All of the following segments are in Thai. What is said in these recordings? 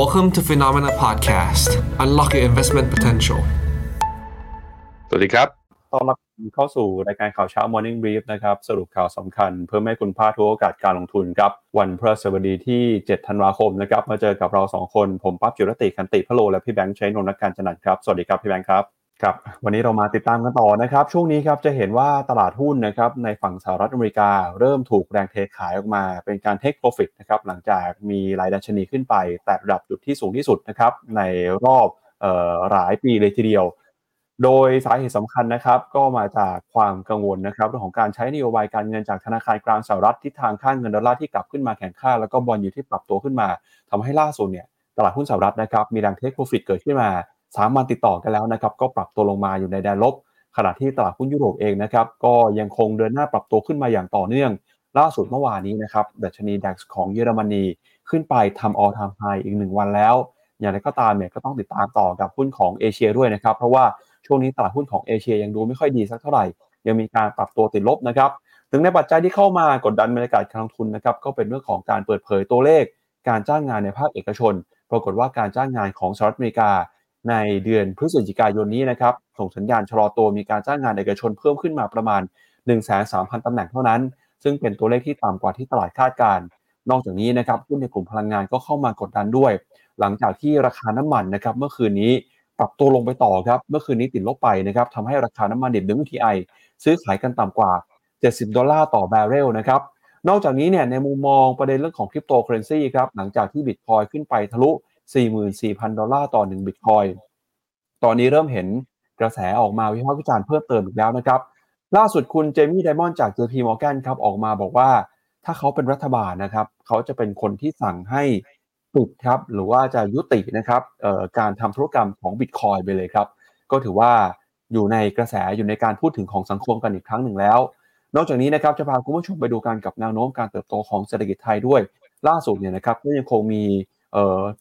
Welcome to Phenomena Podcast. Unlock your investment potential. สวัสดีครับต้อนรับเข้าสู่รายการข่าวเช้า Morning Brief นะครับ สรุปข่าวสำคัญเพื่อให้คุณพลาดทุกโอกาสการลงทุนครับ วันพฤหัสบดีที่ 7 ธันวาคมนะครับ มาเจอกับเรา 2 คน ผมปั๊บจุรติคันติพะโล และพี่แบงค์ชัยนนท์นักการจันทร์ครับ สวัสดีครับ พี่แบงค์ครับ ครับวันนี้เรามาติดตามกันต่อนะครับ ช่วงนี้ครับจะเห็นว่าตลาดหุ้นนะครับในฝั่งสหรัฐอเมริกา เริ่มถูกแรงเทขายออกมา เป็นการ take profit นะครับหลังจากมีรายดัชนีขึ้นไป แต่ระดับจุดที่สูงที่สุดนะครับในรอบออหลายปีเลยทีเดียว โดยสาเหตุสำคัญนะครับ ก็มาจากความกังวลนะครับเรื่องของการใช้นโยบายการเงินจากธนาคารกลางสหรัฐทิศทางค่างเงินดอลลาร์ที่กลับขึ้นมาแข็งค่าแล้วก็บอลยูที่ปรับตัวขึ้นมาทำให้ล่าสุดเนี่ยตลาดหุ้นสหรัฐนะครับมีแรงเทคโปรฟิตเกิดขึ้นมา สามวันติดต่อกันแล้วนะครับก็ปรับตัวลงมาอยู่ในแดนลบ ขณะที่ตลาดหุ้นยุโรปเองนะครับก็ยังคงเดินหน้าปรับตัวขึ้นมาอย่างต่อเนื่อง ล่าสุดเมื่อวานนี้นะครับดัชนีดัคของเยอรมนีขึ้นไปทำ all time high อีกหนึ่งวันแล้ว อย่างไรก็ตามเนี่ยก็ต้องติดตามต่อกับหุ้นของเอเชียด้วยนะครับเพราะว่าช่วงนี้ตลาดหุ้นของเอเชียยังดูไม่ค่อยดีสักเท่าไหร่ ยังมีการปรับตัวติดลบนะครับถึงในปัจจัยที่เข้ามากดดันบรรยากาศการลงทุนนะครับก็เป็นเรื่องของการเปิดเผยตัวเลข การจ้างงานในภาคเอกชน ปรากฏว่าการจ้างงานของสหรัฐอเมริกา ในเดือนพฤศจิกายนนี้นะครับส่งสัญญาณชะลอตัวมีการจ้างงานเอกชนเพิ่มขึ้นมาประมาณ 1 3 0 0 0ตำแหน่งเท่านั้น ซึ่งเป็นตัวเลขที่ต่ำกว่าที่ตลาดคาดการณ์ นอกจากนี้นะครับหุ้นในกลุ่มพลังงานก็เข้ามากดดันด้วย หลังจากที่ราคาน้ำมันนะครับเมื่อคืนนี้ปรับตัวลงไปต่อครับเมื่อคืนนี้ติดลบไปนะครับทำให้ราคาน้ำมันดิบ WTI ซื้อขายกันต่ำกว่า 70 ดอลลาร์ต่อบาร์เรลนะครับนอกจากนี้เนี่ยในมุมมองประเด็นเรื่องของคริปโตเคอเรนซีครับหลังจากที่บิตคอยน์ขึ้นไปทะลุ 44,000 ดอลลาร์ต่อ1บิตคอยน์ตอนนี้เริ่มเห็นกระแสออกมาวิพากษ์วิจารณ์เพิ่มเติมอีกแล้วนะครับ ล่าสุดคุณเจมี่ไดมอนด์จาก JP Morgan ครับออกมาบอกว่า ถ้าเขาเป็นรัฐบาลนะครับ เขาจะเป็นคนที่สั่งให้ปิดครับ หรือว่าจะยุตินะครับการทำธุรกรรมของบิตคอยไปเลยครับ ก็ถือว่าอยู่ในกระแสอยู่ในการพูดถึงของสังคมกันอีกครั้งหนึ่งแล้ว นอกจากนี้นะครับจะพาคุณผู้ชมไปดูกันกับแนวโน้มการเติบโตของเศรษฐกิจไทยด้วย ล่าสุดเนี่ยนะครับก็ยังคงมี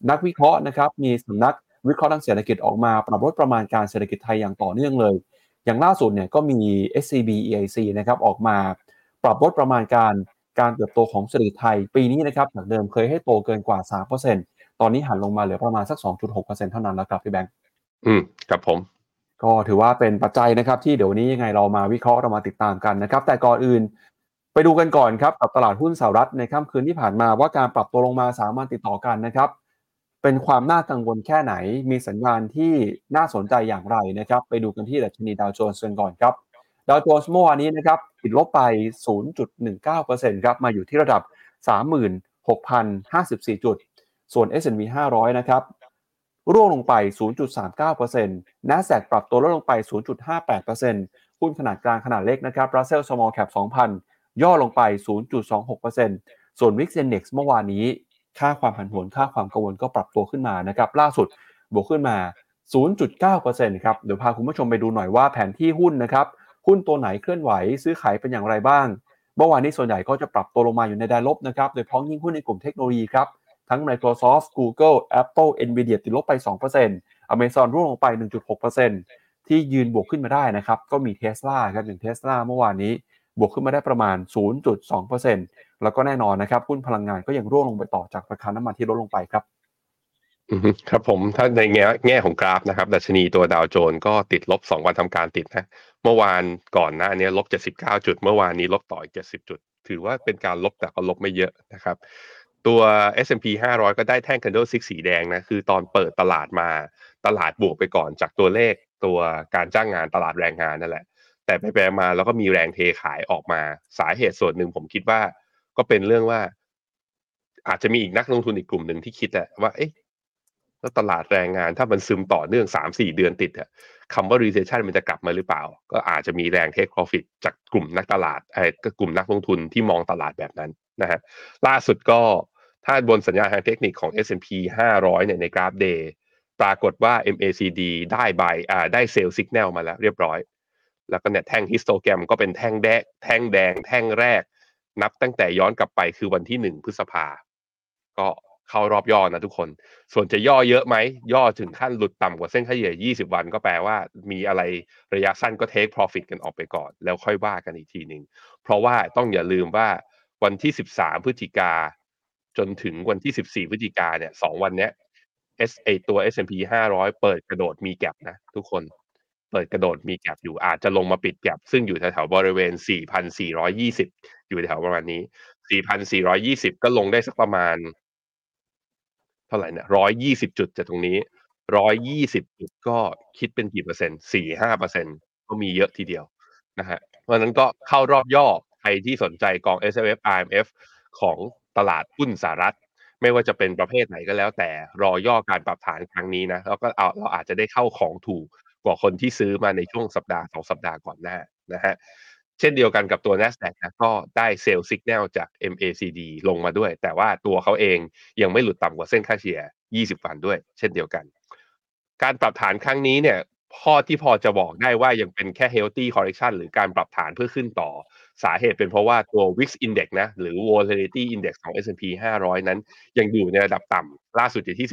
นักวิเคราะห์นะครับมีสำนักวิเคราะห์ทางเศรษฐกิจออกมา ปรับลดประมาณการเศรษฐกิจไทยอย่างต่อเนื่องเลย อย่างล่าสุดเนี่ยก็มี SCB EIC นะครับออกมาปรับลดประมาณการการเติบโตของเศรษฐกิจไทย ปีนี้นะครับจากเดิมเคยให้โตเกินกว่า 3%ตอนนี้หันลงมาเหลือประมาณสัก 2.6%เท่านั้นแล้วครับพี่แบงค์อืมครับผม ก็ถือว่าเป็นปัจจัยนะครับที่เดี๋ยวนี้ยังไงเรามาวิเคราะห์เรามาติดตามกันนะครับ แต่ก่อนอื่น ไปดูกันก่อนครับกับตลาดหุ้นสหรัฐในค่ำคืนที่ผ่านมาว่าการปรับตัวลงมาสามารถติดต่อกันนะครับ เป็นความน่ากังวลแค่ไหน มีสัญญาณที่น่าสนใจอย่างไรนะครับ ไปดูกันที่ดัชนีดาวโจนส์กันก่อนครับดาวโจนส์เมื่อวานนี้นะครับติดลบไป 0.19%ครับมาอยู่ที่ระดับ 36,054 จุด ส่วน S&P 500 นะครับร่วงลงไป 0.39% NASDAQ ปรับตัวลดลงไป 0.58%หุ้นขนาดกลางขนาดเล็กนะครับ Russell Small Cap 2,000 ย่อลงไป 0.26%ส่วน Wix Index เมื่อวานนี้ ค่าความผันผวนค่าความกังวลก็ปรับตัวขึ้นมานะครับ ล่าสุดบวกขึ้นมา 0.9%ครับ เดี๋ยวพาคุณผู้ชมไปดูหน่อยว่าแผนที่หุ้นนะครับ หุ้นตัวไหนเคลื่อนไหวซื้อขายเป็นอย่างไรบ้าง เมื่อวานนี้ส่วนใหญ่ก็จะปรับตัวลงมาอยู่ในแดนลบนะครับ โดยเฉพาะยิ่งหุ้นในกลุ่มเทคโนโลยีครับ ทั้ง Microsoft Google Apple Nvidia ติดลบไป 2% Amazon ร่วงลงไป 1.6%ที่ยืนบวกขึ้นมาได้นะครับ ก็มี Tesla ครับอย่าง Tesla เมื่อวานนี้ บวกขึ้นมาได้ประมาณ 0.2%แล้วก็แน่นอนนะครับหุ้นพลังงานก็ยังร่วงลงไปต่อจากราคาน้ำมันที่ลดลงไปครับครับผมถ้าในแง่แง่ของกราฟนะครับดัชนีตัวดาวโจนก็ติดลบ 2 วันทำการติดนะ เมื่อวานก่อนหน้านี้ลบ 79 จุด เมื่อวานนี้ลบต่ออีก 70 จุด ถือว่าเป็นการลบแต่ก็ลบไม่เยอะนะครับ ตัว S&P 500 ก็ได้แท่ง candlestick สีแดงนะ คือตอนเปิดตลาดมาตลาดบวกไปก่อนจากตัวเลขตัวการจ้างงานตลาดแรงงานนั่นแหละ แต่ไปๆมาแล้วก็มีแรงเทขายออกมา สาเหตุส่วนหนึ่งผมคิดว่า ก็เป็นเรื่องว่า อาจจะมีอีกนักลงทุนอีกกลุ่มหนึ่งที่คิดแหละว่าเอ๊ะแล้วตลาดแรงงานถ้ามันซึมต่อเนื่องสามสี่เดือนติดอะคำว่า recession มันจะกลับมาหรือเปล่า ก็อาจจะมีแรง take profit จากกลุ่มนักตลาดไอ้กลุ่มนักลงทุนที่มองตลาดแบบนั้นนะฮะล่าสุดก็ถ้าบนสัญญาณทางเทคนิคของ S&P 500 เนี่ยในกราฟ day ปรากฏว่า MACD ได้ใบอ่าได้เซลล์สัญญาณมาแล้วเรียบร้อย แล้วก็เนี่ยแท่งฮิสโตแกรมก็เป็นแท่งแดงแท่งแดง แท่งแรก นับตั้งแต่ย้อนกลับไปคือวันที่หนึ่งพฤษภา ก็เข้ารอบย่อนะทุกคน ส่วนจะย่อเยอะไหม ย่อถึงขั้นหลุดต่ำกว่าเส้นค่าเฉลี่ย 20 วันก็แปลว่ามีอะไรระยะสั้นก็เทค profit กันออกไปก่อน แล้วค่อยว่ากันอีกทีหนึ่งเพราะว่าต้องอย่าลืมว่าวันที่ 13 พฤศจิกา จนถึงวันที่ 14 พฤศจิกาเนี่ยสองวันเนี้ย S ไอตัว S&P 500 เปิดกระโดดมีแก็บนะทุกคน เปิดกระโดดมีแก็บอยู่อาจจะลงมาปิดแก็บซึ่งอยู่แถวๆบริเวณ 4,420 อยู่แถวประมาณนี้ 4,420 ก็ลงได้สักประมาณ เท่าไหร่เนี่ย120 จุดจากตรงนี้ 120 จุดก็คิดเป็นกี่เปอร์เซ็นต์4-5เปอร์เซ็นต์ก็มีเยอะทีเดียวนะฮะเพราะฉะนั้นก็เข้ารอบย่อใครที่สนใจกอง S F I M F ของตลาดหุ้นสหรัฐไม่ว่าจะเป็นประเภทไหนก็แล้วแต่รอย่อการปรับฐานครั้งนี้นะแล้วก็เอาเราอาจจะได้เข้าของถูก กว่าคนที่ซื้อมาในช่วงสัปดาห์สองสัปดาห์ก่อนหน้านะฮะเช่นเดียวกันกับตัว NASDAQ นะก็ได้เซลล์สัญญาณจาก MACD ลงมาด้วย แต่ว่าตัวเขาเองยังไม่หลุดต่ำกว่าเส้นค่าเฉลี่ย 20 วันด้วย เช่นเดียวกัน การปรับฐานครั้งนี้เนี่ยข้อที่พอจะบอกได้ว่ายังเป็นแค่ healthy correction หรือการปรับฐานเพื่อขึ้นต่อ สาเหตุเป็นเพราะว่าตัว Wix Index นะหรือ Volatility Index ของ S&P 500 นั้นยังอยู่ในระดับต่ำล่าสุดอยู่ที่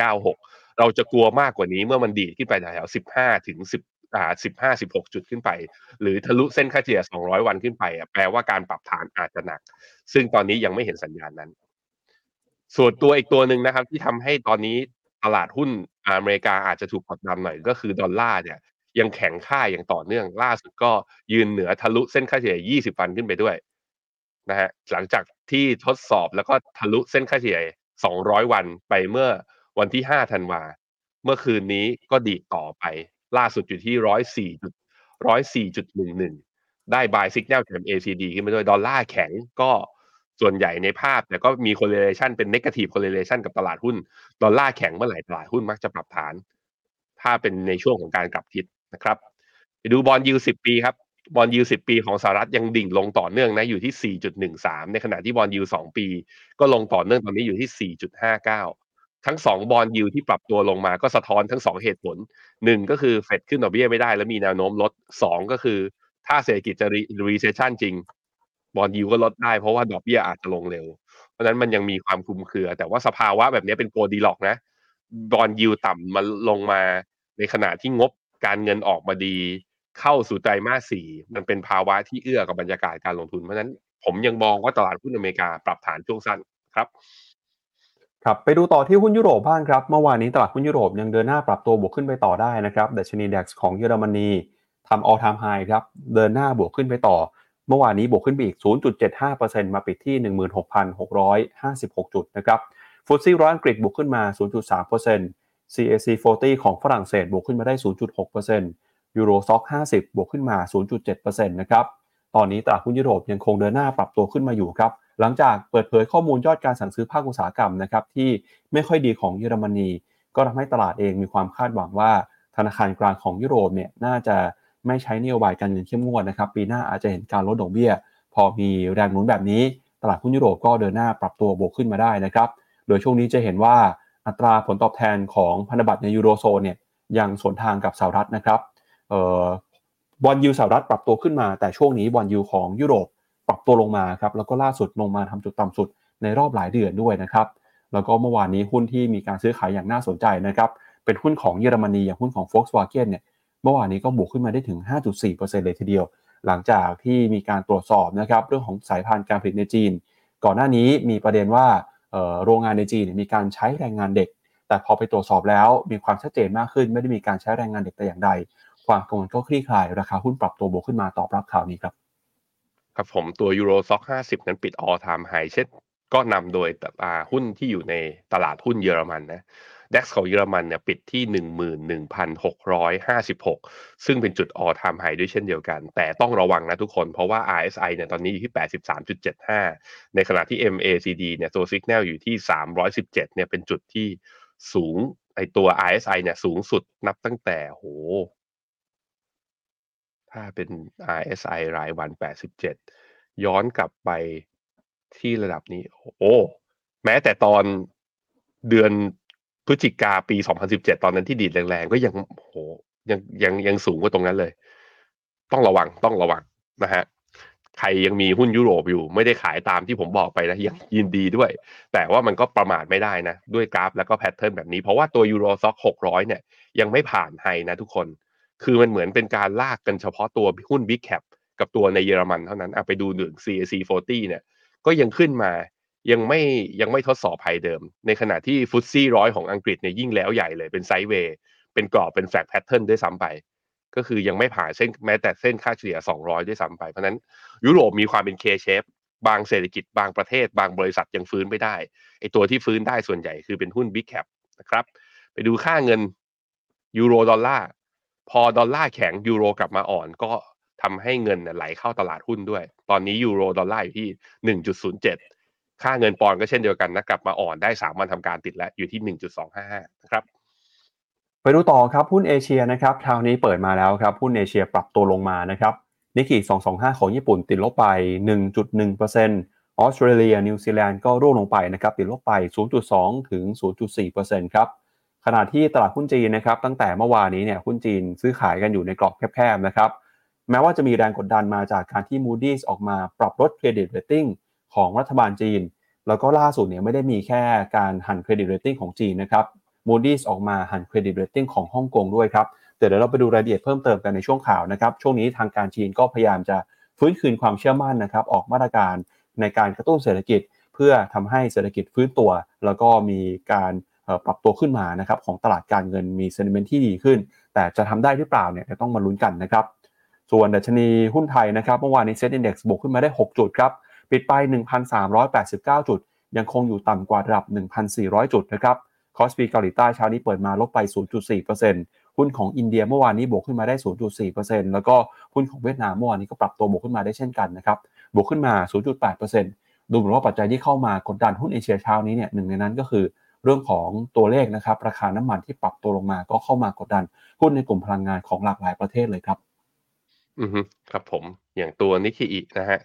12.96 เราจะกลัวมากกว่านี้เมื่อมันดีดขึ้นไปแถวๆ15ถึง10อ่า15 16จุดขึ้นไป หรือทะลุเส้นค่าเฉลี่ย200วันขึ้นไปอะแปลว่าการปรับฐานอาจจะหนัก ซึ่งตอนนี้ยังไม่เห็นสัญญาณนั้น ส่วนตัวอีกตัวหนึ่งนะครับ ที่ทำให้ตอนนี้ตลาดหุ้นอเมริกาอาจจะถูกกดดันหน่อยก็คือดอลลาร์เนี่ย ยังแข็งค่าอย่างต่อเนื่องล่าสุดก็ยืนเหนือทะลุเส้นค่าเฉลี่ย 20 วันขึ้นไปด้วยนะฮะหลังจากที่ทดสอบแล้วก็ทะลุเส้นค่าเฉลี่ย 200 วันไปเมื่อ วันที่5ธันวา เมื่อคืนนี้ก็ดีดต่อไป ล่าสุดอยู่ที่104จุด104.11ได้ buy signal จาก ACD ขึ้นมาด้วยดอลลาร์แข็งก็ส่วนใหญ่ในภาพแต่ก็มี correlation เป็น negative correlation กับตลาดหุ้น ดอลลาร์แข็งเมื่อไหร่ตลาดหุ้นมักจะปรับฐาน ถ้าเป็นในช่วงของการกลับทิศนะครับไปดู bond yield สิบปีครับ bond yield สิบปีของสหรัฐยังดิ่งลงต่อเนื่องนะอยู่ที่4.13ในขณะที่ bond yield สองปี ก็ลงต่อเนื่องตอนนี้อยู่ที่4.59 ทั้งสอง bond yield ที่ปรับตัวลงมาก็สะท้อนทั้งสองเหตุผลหนึ่งก็คือเฟดขึ้นดอกเบี้ยไม่ได้ แล้วมีแนวโน้มลดสองก็คือ ถ้าเศรษฐกิจจะ recession จริง bond yield ก็ลดได้เพราะว่าดอกเบี้ยอาจจะลงเร็ว เพราะนั้นมันยังมีความคลุมเครือ แต่ว่าสภาวะแบบนี้เป็น Goldilocks นะ bond yield ต่ำมันลงมาในขณะที่งบการเงินออกมาดี เข้าสู่ไตรมาสสี่มันเป็นภาวะที่เอื้อกับบรรยากาศการลงทุนเพราะนั้นผมยังมองว่าตลาดหุ้นอเมริกาปรับฐานช่วงสั้นครับ ครับไปดูต่อที่หุ้นยุโรปบ้างครับเมื่อวานนี้ตลาดหุ้นยุโรปยังเดินหน้าปรับตัวบวกขึ้นไปต่อได้นะครับดัชนี DAX ของเยอรมนีทำ all time high ครับเดินหน้าบวกขึ้นไปต่อ เมื่อวานนี้บวกขึ้นไปอีก 0.75%มาปิดที่ 16,656 จุดนะครับฟุตซี่ร้อยอังกฤษบวกขึ้นมา 0.3% CAC 40 ของฝรั่งเศสบวกขึ้นมาได้ 0.6%ยูโรซ็อก50 บวกขึ้นมา 0.7%นะครับตอนนี้ตลาดหุ้นยุโรปยังคงเดินหน้าปรับตัวขึ้นมาอยู่ครับ หลังจากเปิดเผยข้อมูลยอดการสั่งซื้อภาคอุตสาหกรรมนะครับที่ไม่ค่อยดีของเยอรมนี ก็ทำให้ตลาดเองมีความคาดหวังว่า ธนาคารกลางของยุโรปเนี่ยน่าจะไม่ใช้นโยบายการเงินเข้มงวดนะครับ ปีหน้าอาจจะเห็นการลดดอกเบี้ย พอมีแรงหนุนแบบนี้ ตลาดหุ้นยุโรปก็เดินหน้าปรับตัวบวกขึ้นมาได้นะครับ โดยช่วงนี้จะเห็นว่าอัตราผลตอบแทนของพันธบัตรในยูโรโซนเนี่ยยังสวนทางกับสหรัฐนะครับออบอลยูสหรัฐปรับตัวขึ้นมา แต่ช่วงนี้บอลยูของยุโรป ปรับตัวลงมาครับแล้วก็ล่าสุดลงมาทำจุดต่ำสุดในรอบหลายเดือนด้วยนะครับแล้วก็เมื่อวานนี้หุ้นที่มีการซื้อขายอย่างน่าสนใจนะครับเป็นหุ้นของเยอรมนีอย่างหุ้นของ Volkswagen เนี่ยเมื่อวานนี้ก็บวกขึ้นมาได้ถึง 5.4%เลยทีเดียว หลังจากที่มีการตรวจสอบนะครับเรื่องของสายพันธุ์การผลิตในจีน ก่อนหน้านี้มีประเด็นว่าโรงงานในจีนมีการใช้แรงงานเด็ก แต่พอไปตรวจสอบแล้วมีความชัดเจนมากขึ้น ไม่ได้มีการใช้แรงงานเด็กแต่อย่างใด ความกังวลก็คลี่คลาย ราคาหุ้นปรับตัวบวกขึ้นมาตอบรับข่าวนี้ครับ ครับผมตัวยูโรซ็อก50นั้นปิด all time high เช่นก็นำโดยหุ้นที่อยู่ในตลาดหุ้นเยอรมันนะดัคของเยอรมันเนี่ยปิดที่ 11,656 ซึ่งเป็นจุด all time high ด้วยเช่นเดียวกัน แต่ต้องระวังนะทุกคนเพราะว่า RSI เนี่ยตอนนี้อยู่ที่ 83.75 ในขณะที่ MACD เนี่ยตัว signal อยู่ที่ 317 เนี่ยเป็นจุดที่สูงไอตัว RSI เนี่ยสูงสุดนับตั้งแต่โห ถ้าเป็น RSI รายวัน 87 ย้อนกลับไปที่ระดับนี้ โอ้ แม้แต่ตอนเดือนพฤศจิกาปี 2017 ตอนนั้นที่ดีดแรงๆ ก็ยังโหยังยังยังสูงกว่าตรงนั้นเลย ต้องระวังต้องระวังนะฮะใครยังมีหุ้นยุโรปอยู่ ไม่ได้ขายตามที่ผมบอกไปนะยังยินดีด้วย แต่ว่ามันก็ประมาทไม่ได้นะ ด้วยกราฟแล้วก็ pattern แบบนี้ เพราะว่าตัว Euro Stoxx 600 เนี่ย ยังไม่ผ่านไฮนะทุกคน คือมันเหมือนเป็นการลากกันเฉพาะตัวหุ้น Big Cap กับตัวในเยอรมันเท่านั้นอไปดูหนึ่ง CAC 40เนี่ยก็ยังขึ้นมายังไม่ยังไม่ทดสอบไฮเดิม ในขณะที่ฟุตซี่ร้อยของอังกฤษเนี่ยยิ่งแล้วใหญ่เลยเป็นไซด์เวย์เป็นกรอบเป็นแฟลกแพทเทิร์นด้วยซ้ำไป ก็คือยังไม่ผ่านเส้นแม้แต่เส้นค่าเฉลี่ย 200 ด้วยซ้ำไป เพราะนั้นยุโรปมีความเป็น K shape บางเศรษฐกิจบางประเทศ บางบริษัทยังฟื้นไม่ได้ไอตัวที่ฟื้นได้ส่วนใหญ่คือเป็นหุ้น Big Cap นะครับ ไปดูค่าเงินยูโรดอลลาร์ พอดอลลาร์แข็งยูโรกลับมาอ่อนก็ทำให้เงินไหลเข้าตลาดหุ้นด้วย ตอนนี้ยูโรดอลลาร์อยู่ที่ 1.07 ค่าเงินปอนด์ก็เช่นเดียวกันนะกลับมาอ่อนได้ 3 วันทำการติดแล้วอยู่ที่ 1.255นะครับไปดูต่อครับหุ้นเอเชียนะครับคราวนี้เปิดมาแล้วครับหุ้นเอเชียปรับตัวลงมานะครับนิกเกอิ225 ของญี่ปุ่นติดลบไป 1.1%ออสเตรเลียนิวซีแลนด์ก็ร่วงลงไปนะครับติดลบไป 0.2 ถึง 0.4%ครับ ขณะที่ตลาดหุ้นจีนนะครับตั้งแต่เมื่อวานนี้เนี่ยหุ้นจีนซื้อขายกันอยู่ในกรอบแคบๆนะครับแม้ว่าจะมีแรงกดดันมาจากการที่ Moody's ออกมาปรับลด credit rating ของรัฐบาลจีน แล้วก็ล่าสุดเนี่ยไม่ได้มีแค่การหั่น credit rating ของจีนนะครับ Moody's ออกมาหั่น credit rating ของฮ่องกงด้วยครับเดี๋ยวเราไปดูรายละเอียดเพิ่มเติมกันในช่วงข่าวนะครับช่วงนี้ทางการจีนก็พยายามจะฟื้นคืนความเชื่อมั่นนะครับออกมาตรการในการกระตุ้นเศรษฐกิจ เพื่อทำให้เศรษฐกิจฟื้นตัว แล้วก็มีการ ปรับตัวขึ้นมานะครับของตลาดการเงินมี sentiment ที่ดีขึ้น แต่จะทำได้หรือเปล่าเนี่ยต้องมาลุ้นกันนะครับ ส่วนดัชนีหุ้นไทยนะครับเมื่อวานนี้ SET Index บวกขึ้นมาได้ 6 จุดครับปิดไป 1,389 จุด ยังคงอยู่ต่ำกว่าระดับ 1,400 จุดนะครับคอสปีเกาหลีใต้เช้านี้เปิดมาลบไป 0.4%หุ้นของอินเดียเมื่อวานนี้บวกขึ้นมาได้ 0.4%แล้วก็หุ้นของเวียดนามเมื่อวานนี้ก็ปรับตัวบวกขึ้นมาได้เช่นกันนะครับบวกขึ้นมา 0.8%ดูเหมือนว่าปัจจัยที่เข้ามากดดันหุ้นเอเชียเช้านี้เนี่ยหนึ่งในนั้นก็คือ เรื่องของตัวเลขนะครับราคาน้ำมันที่ปรับตัวลงมาก็เข้ามากดดันหุ้นในกลุ่มพลังงานของหลากหลายประเทศเลยครับ อือฮึครับผมอย่างตัวนิเคอินะฮะ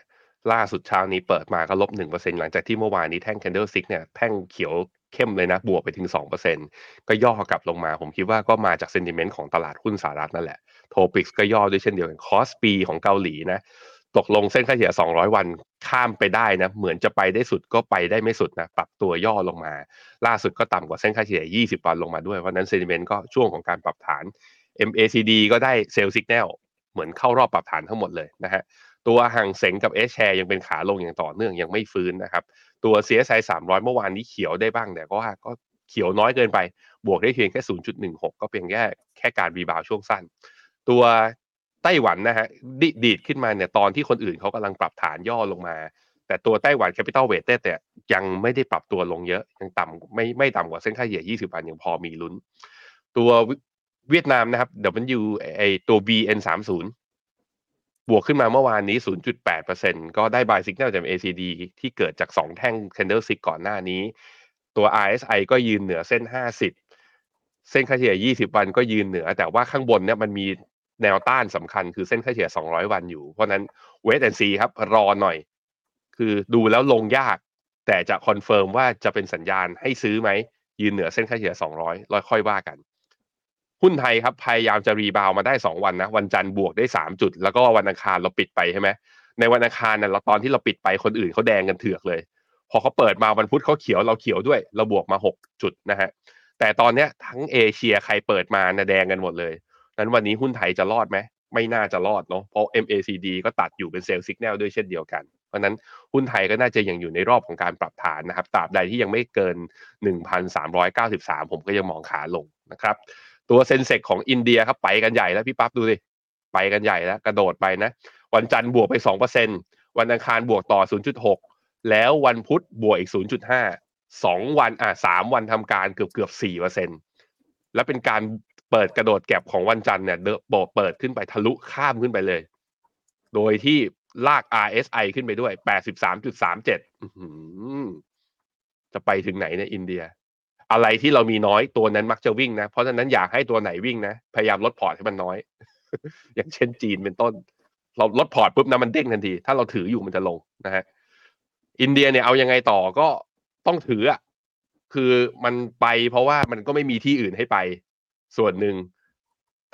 ล่าสุดเช้านี้เปิดมาก็ลบหนึ่งเปอร์เซ็นหลังจากที่เมื่อวานนี้แท่ง candlestick เนี่ยแท่งเขียวเข้มเลยนะบวกไปถึงสองเปอร์เซ็นก็ย่อกลับลงมา ผมคิดว่าก็มาจาก sentiment ของตลาดหุ้นสหรัฐนั่นแหละ TOPIX ก็ย่อด้วยเช่นเดียวกันคอสปีของเกาหลีนะ ตกลงเส้นค่าเฉลี่ย 200 วันข้ามไปได้นะ เหมือนจะไปได้สุดก็ไปได้ไม่สุดนะ ปรับตัวย่อลงมา ล่าสุดก็ต่ำกว่าเส้นค่าเฉลี่ย 20 วันลงมาด้วย เพราะนั้น sentiment ก็ช่วงของการปรับฐาน MACD ก็ได้ sell สัญญาณเหมือนเข้ารอบปรับฐานทั้งหมดเลยนะฮะ ตัวห่างเสงกับ S share ยังเป็นขาลงอย่างต่อเนื่องยังไม่ฟื้นนะครับ ตัว CSI 300 เมื่อวานนี้เขียวได้บ้างแต่ก็ว่าก็เขียวน้อยเกินไป บวกได้เพียงแค่ 0.16 ก็เพียงแค่แค่การ rebound ช่วงสั้น ตัว ไต้หวันนะฮะดีดขึ้นมาเนี่ยตอนที่คนอื่นเขากำลังปรับฐานย่อลงมา แต่ตัวไต้หวัน Capital Weighted ยังไม่ได้ปรับตัวลงเยอะ ยังต่ำไม่ไม่ต่ำกว่าเส้นค่าเฉลี่ย 20วันยังพอมีลุ้น ตัวเวียดนามนะครับ W ไอตัว VN30 บวกขึ้นมาเมื่อวานนี้ 0.8%ก็ได้ buy signal จาก MACD ที่เกิดจาก 2 แท่ง candlestick ก่อนหน้านี้ ตัว RSI ก็ยืนเหนือเส้น 50 เส้นค่าเฉลี่ย 20 วันก็ยืนเหนือ แต่ว่าข้างบนเนี่ยมันมี แนวต้านสำคัญคือเส้นค่าเฉลี่ย 200 วันอยู่ เพราะนั้น wait and see ครับรอหน่อย คือดูแล้วลงยาก แต่จะ confirm ว่าจะเป็นสัญญาณให้ซื้อไหม ยืนเหนือเส้นค่าเฉลี่ย 200แล้วค่อยว่ากัน หุ้นไทยครับพยายามจะรีบาวมาได้ 2 วันนะ วันจันทร์บวกได้ 3 จุด แล้วก็วันอังคารเราปิดไปใช่ไหมในวันอังคารเนี่ยเราตอนที่เราปิดไปคนอื่นเขาแดงกันเถือกเลย พอเขาเปิดมาวันพุธเขาเขียวเราเขียวด้วย เราบวกมา 6 จุดนะฮะแต่ตอนเนี้ยทั้งเอเชียใครเปิดมานะแดงกันหมดเลย นั้นวันนี้หุ้นไทยจะรอดไหมไม่น่าจะรอดเนาะเพราะ MACD ก็ตัดอยู่เป็นเซลล์สัญญาณด้วยเช่นเดียวกัน เพราะนั้นหุ้นไทยก็น่าจะยังอยู่ในรอบของการปรับฐานนะครับตราบใดที่ยังไม่เกิน 1,393 ผมก็ยังมองขาลงนะครับตัวเซนเซกของอินเดียครับไปกันใหญ่แล้วพี่ปั๊บดูสิไปกันใหญ่แล้วกระโดดไปนะ วันจันทร์บวกไปสองเปอร์เซ็นวันอังคารบวกต่อ 0.6 แล้ววันพุธบวกอีก 0.5สองวันอะสามวันทำการเกือบเกือบสี่เปอร์เซ็นแล้วเป็นการ เปิดกระโดดแก็บของวันจันทร์เนี่ยเดโบเปิดขึ้นไปทะลุข้ามขึ้นไปเลย โดยที่ลาก RSI ขึ้นไปด้วย 83.37จะไปถึงไหนในอินเดีย อะไรที่เรามีน้อยตัวนั้นมักจะวิ่งนะ เพราะฉะนั้นอยากให้ตัวไหนวิ่งนะ พยายามลดพอร์ตให้มันน้อย อย่างเช่นจีนเป็นต้น เราลดพอร์ตปุ๊บนะมันเด้งทันที ถ้าเราถืออยู่มันจะลงนะฮะ อินเดียเนี่ยเอายังไงต่อก็ต้องถืออะ คือมันไปเพราะว่ามันก็ไม่มีที่อื่นให้ไป ส่วนหนึ่ง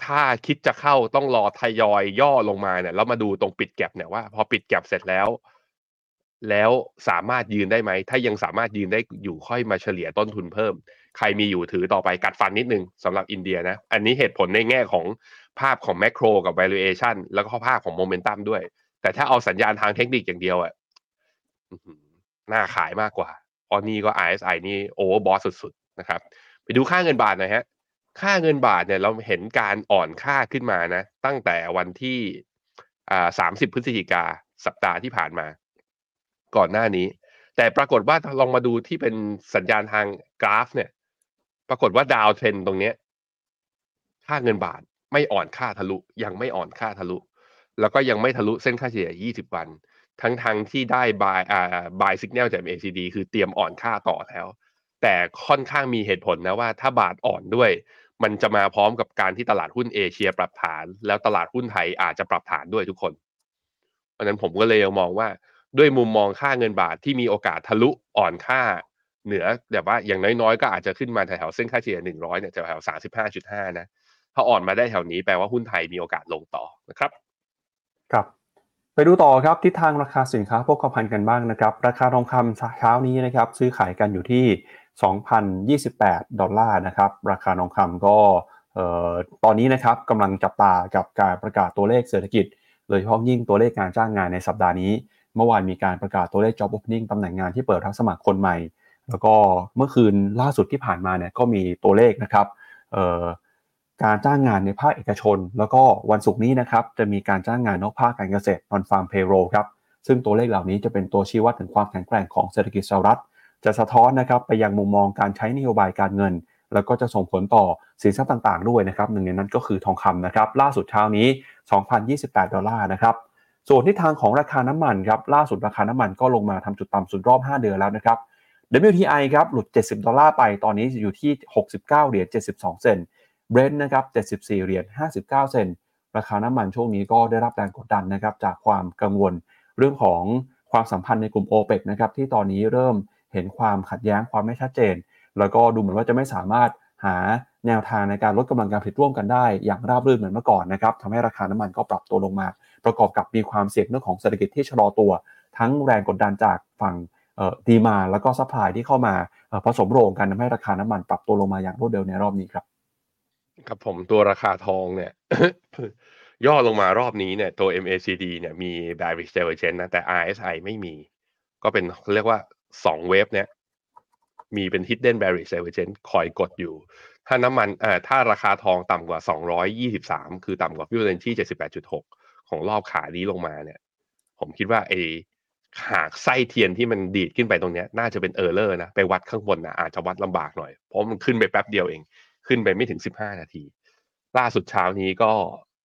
ถ้าคิดจะเข้าต้องรอทยอยย่อลงมาเนี่ยแล้วมาดูตรงปิด gap เนี่ยว่า พอปิด gap เสร็จแล้ว แล้วสามารถยืนได้ไหม ถ้ายังสามารถยืนได้อยู่ค่อยมาเฉลี่ยต้นทุนเพิ่ม ใครมีอยู่ถือต่อไปกัดฟันนิดนึงสำหรับอินเดียนะ อันนี้เหตุผลในแง่ของภาพของ macro กับ valuation แล้วก็ภาพของโมเมนตัมด้วย แต่ถ้าเอาสัญญาณทางเทคนิคอย่างเดียวอะน่าขายมากกว่าเพราะนี่ก็ RSI นี่ overbought สุดๆนะครับ ไปดูค่าเงินบาทหน่อยฮะ ค่าเงินบาทเนี่ยเราเห็นการอ่อนค่าขึ้นมานะ ตั้งแต่วันที่อ่าสามสิบพฤศจิกาสัปดาห์ที่ผ่านมา ก่อนหน้านี้ แต่ปรากฏว่าลองมาดูที่เป็นสัญญาณทางกราฟ เนี่ย ปรากฏว่าดาวเทรนตรงเนี้ย ค่าเงินบาทไม่อ่อนค่าทะลุ ยังไม่อ่อนค่าทะลุ แล้วก็ยังไม่ทะลุเส้นค่าเฉลี่ย 20 วัน ทั้งทั้งที่ได้บายอ่าบายสัญญาณจาก MACD คือเตรียมอ่อนค่าต่อแล้ว แต่ค่อนข้างมีเหตุผลนะว่าถ้าบาทอ่อนด้วย มันจะมาพร้อมกับการที่ตลาดหุ้นเอเชียปรับฐาน แล้วตลาดหุ้นไทยอาจจะปรับฐานด้วยทุกคน เพราะนั้นผมก็เลยมองว่าด้วยมุมมองค่าเงินบาทที่มีโอกาสทะลุอ่อนค่าเหนือแบบว่าอย่างน้อยๆ ก็อาจจะขึ้นมาแถวๆเส้นค่าเฉลี่ย100เนี่ยแถวๆ35.5 นะ ถ้าอ่อนมาได้แถวนี้แปลว่าหุ้นไทยมีโอกาสลงต่อนะครับ ครับ ไปดูต่อครับทิศทางราคาสินค้าโภคภัณฑ์กันบ้างนะครับ ราคาทองคำเช้านี้นะครับ ซื้อขายกันอยู่ที่ 2,028 ดอลลาร์นะครับ ราคาทองคำก็ตอนนี้นะครับกำลังจับตากับการประกาศตัวเลขเศรษฐกิจโดยเฉพาะยิ่งตัวเลขการจ้างงานในสัปดาห์นี้ เมื่อวานมีการประกาศตัวเลข job opening ตำแหน่งงานที่เปิดรับสมัครคนใหม่ แล้วก็เมื่อคืนล่าสุดที่ผ่านมาเนี่ยก็มีตัวเลขนะครับการจ้างงานในภาคเอกชน แล้วก็วันศุกร์นี้นะครับจะมีการจ้างงานนอกภาคการเกษตร non farm payroll ครับซึ่งตัวเลขเหล่านี้จะเป็นตัวชี้วัดถึงความแข็งแกร่งของเศรษฐกิจสหรัฐ จะสะท้อนนะครับไปยังมุมมองการใช้นโยบายการเงิน แล้วก็จะส่งผลต่อสินทรัพย์ต่างๆ ด้วยนะครับหนึ่งในนั้นก็คือทองคำนะครับล่าสุดเช้านี้ 2,028 ดอลลาร์นะครับส่วนทิศทางของราคาน้ำมันครับล่าสุดราคาน้ำมันก็ลงมาทำจุดต่ำสุดรอบ 5 เดือนแล้วนะครับ WTI ครับหลุด 70 ดอลลาร์ไปตอนนี้อยู่ที่ 69 เหรียญ 72 เซนต์ Brent นะครับ 74 เหรียญ 59 เซนต์ราคาน้ำมันช่วงนี้ก็ได้รับแรงกดดันนะครับจากความกังวลเรื่องของความสัมพันธ์ในกลุ่ม o p e ปนะครับที่ตอนนี้เริ่ม เห็นความขัดแย้งความไม่ชัดเจน แล้วก็ดูเหมือนว่าจะไม่สามารถหาแนวทางในการลดกำลังการผลิตร่วมกันได้ อย่างราบรื่นเหมือนเมื่อก่อนนะครับทำให้ราคาน้ำมันก็ปรับตัวลงมา ประกอบกับมีความเสี่ยงเรื่องของเศรษฐกิจที่ชะลอตัว ทั้งแรงกดดันจากฝั่ง demand แล้วก็ supply ที่เข้ามาผสมโรงกันทำให้ราคาน้ำมันปรับตัวลงมาอย่างรวดเร็วในรอบนี้ครับครับผมตัวราคาทองเนี่ย ย่อลงมารอบนี้เนี่ยตัว MACD เนี่ยมี bearish divergence นะแต่ RSI ไม่มี ก็เป็นเรียกว่า สอง wave เนี่ยมีเป็น hidden bearish divergence คอยกดอยู่ ถ้าน้ำมันเอ่อถ้าราคาทองต่ำกว่า 223 คือต่ำกว่า Fibonacci 78.6 ของรอบขานี้ลงมาเนี่ย ผมคิดว่าไอหางไส้เทียนที่มันดีดขึ้นไปตรงเนี้ย น่าจะเป็น error นะ ไปวัดข้างบนนะอาจจะวัดลำบากหน่อย เพราะมันขึ้นไปแป๊บเดียวเอง ขึ้นไปไม่ถึง 15 นาที ล่าสุดเช้านี้ก็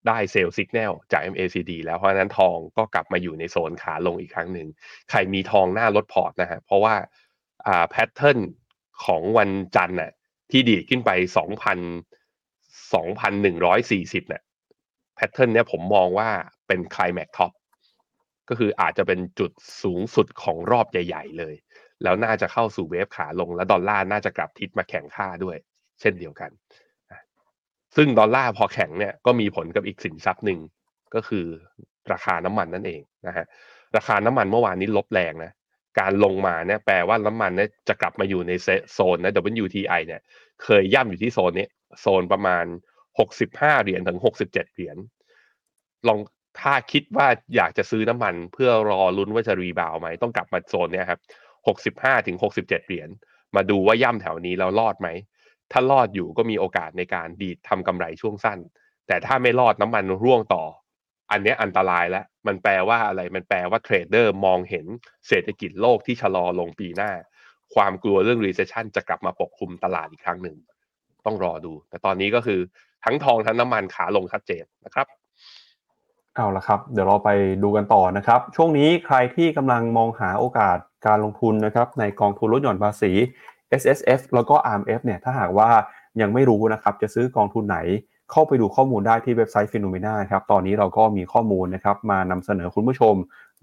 ได้ sell สัญญาณจาก MACD แล้วเพราะนั้นทองก็กลับมาอยู่ในโซนขาลงอีกครั้งหนึ่งใครมีทองน่าลดพอร์ตนะฮะเพราะว่าอ่า pattern ของวันจันทร์น่ะที่ดีดขึ้นไป 2,000 2,140เนี่ย pattern เนี้ยผมมองว่าเป็น climax top ก็คืออาจจะเป็นจุดสูงสุดของรอบใหญ่ ๆ เลย แล้วน่าจะเข้าสู่เวฟขาลงและดอลลาร์น่าจะกลับทิศมาแข่งค่าด้วย เช่นเดียวกัน ซึ่งดอลลาร์พอแข็งเนี่ยก็มีผลกับอีกสินทรัพย์หนึ่งก็คือราคาน้ำมันนั่นเองนะฮะราคาน้ำมันเมื่อวานนี้ลบแรงนะการลงมาเนี่ยแปลว่าน้ำมันเนี่ยจะกลับมาอยู่ในโซนนะ WTI เนี่ยเคยย่ำอยู่ที่โซนนี้โซนประมาณ 65 เหรียญถึง 67 เหรียญลองถ้าคิดว่าอยากจะซื้อน้ำมันเพื่อรอลุ้นว่าจะ rebound ไหม ต้องกลับมาโซนเนี้ยครับ 65 ถึง 67 เหรียญมาดูว่าย่ำแถวนี้แล้วรอดไหม ถ้ารอดอยู่ก็มีโอกาสในการดีดทำกำไรช่วงสั้น แต่ถ้าไม่รอดน้ำมันร่วงต่อ อันนี้อันตรายแล้ว มันแปลว่าอะไรมันแปลว่า trader มองเห็นเศรษฐกิจโลกที่ชะลอลงปีหน้า ความกลัวเรื่อง recession จะกลับมาปกคลุมตลาดอีกครั้งหนึ่ง ต้องรอดู แต่ตอนนี้ก็คือทั้งทองทั้งน้ำมันขาลงชัดเจนนะครับเอาละครับ เดี๋ยวเราไปดูกันต่อนะครับ ช่วงนี้ใครที่กำลังมองหาโอกาสการลงทุนนะครับในกองทุนลดหย่อนภาษี S S F แล้วก็ R M F เนี่ยถ้าหากว่ายังไม่รู้นะครับจะซื้อกองทุนไหนเข้าไปดูข้อมูลได้ที่เว็บไซต์ FINNOMENA ครับตอนนี้เราก็มีข้อมูลนะครับมานำเสนอคุณผู้ชม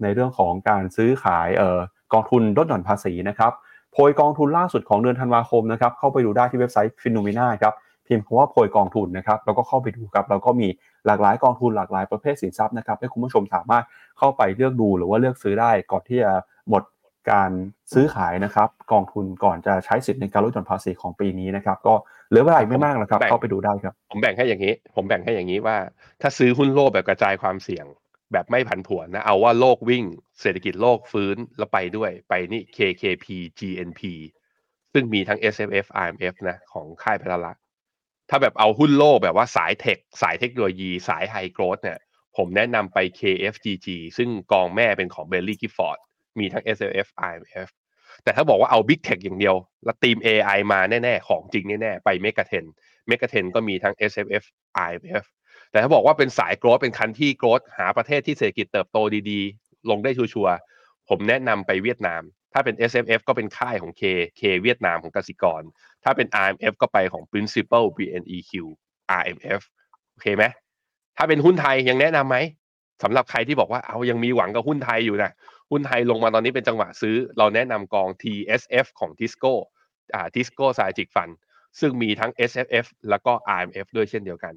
ในเรื่องของการซื้อขายเอ่อกองทุนลดหย่อนภาษีนะครับโพยกองทุนล่าสุดของเดือนธันวาคมนะครับเข้าไปดูได้ที่เว็บไซต์ FINNOMENA ครับพิมพ์คำว่าโพยกองทุนนะครับแล้วก็เข้าไปดูครับแล้วก็มีหลากหลายกองทุนหลากหลายประเภทสินทรัพย์นะครับให้คุณผู้ชมสามารถเข้าไปเลือกดูหรือว่าเลือกซื้อได้ก่อนที่จะหมด การซื้อขายนะครับ กองทุนก่อนจะใช้สิทธิ์ในการลดหย่อนภาษีของปีนี้นะครับ ก็เหลือเวลาอีกไม่มากแล้วครับแบ่งเข้าไปดูได้ครับ ผมแบ่งให้อย่างนี้ ผมแบ่งให้อย่างนี้ว่า ถ้าซื้อหุ้นโลกแบบกระจายความเสี่ยง แบบไม่ผันผวนนะเอาว่าโลกวิ่ง เศรษฐกิจโลกฟื้นแล้วไปด้วยไปนี่ KKP GNP ซึ่งมีทั้ง S F F I M F นะของค่ายพัฒละถ้าแบบเอาหุ้นโลกแบบว่าสายเทค สายเทคโนโลยี สายไฮโกรดเนี่ย ผมแนะนำไป KFGG ซึ่งกองแม่เป็นของ b e l l y Gifford มีทั้ง S มีทั้ง S F F I M F แต่ถ้าบอกว่าเอา Big Tech อย่างเดียว แล้วทีม AI มาแน่ๆ ของจริงแน่ๆ ไป m e g a t e n m e g a t e n ก็มีทั้ง S F F I M F แต่ถ้าบอกว่าเป็นสายโกรดเป็นคันที่โกรดหาประเทศที่เศรษฐกิจเติบโตดีๆ ลงได้ชัวร์ผมแนะนำไปเวียดนาม ถ้าเป็น SFF ก็เป็นค่ายของ K K เวียดนามของกสิกร ถ้าเป็น RMF ก็ไปของ Principal BNEQ RMF โอเคไหมถ้าเป็นหุ้นไทยยังแนะนำไหมสำหรับใครที่บอกว่าเอายังมีหวังกับหุ้นไทยอยู่นะ หุ้นไทยลงมาตอนนี้เป็นจังหวะซื้อ เราแนะนำกอง TSF ของ Tisco อ่า Tisco Strategic Fund ซึ่งมีทั้ง SFF แล้วก็ RMF ด้วยเช่นเดียวกัน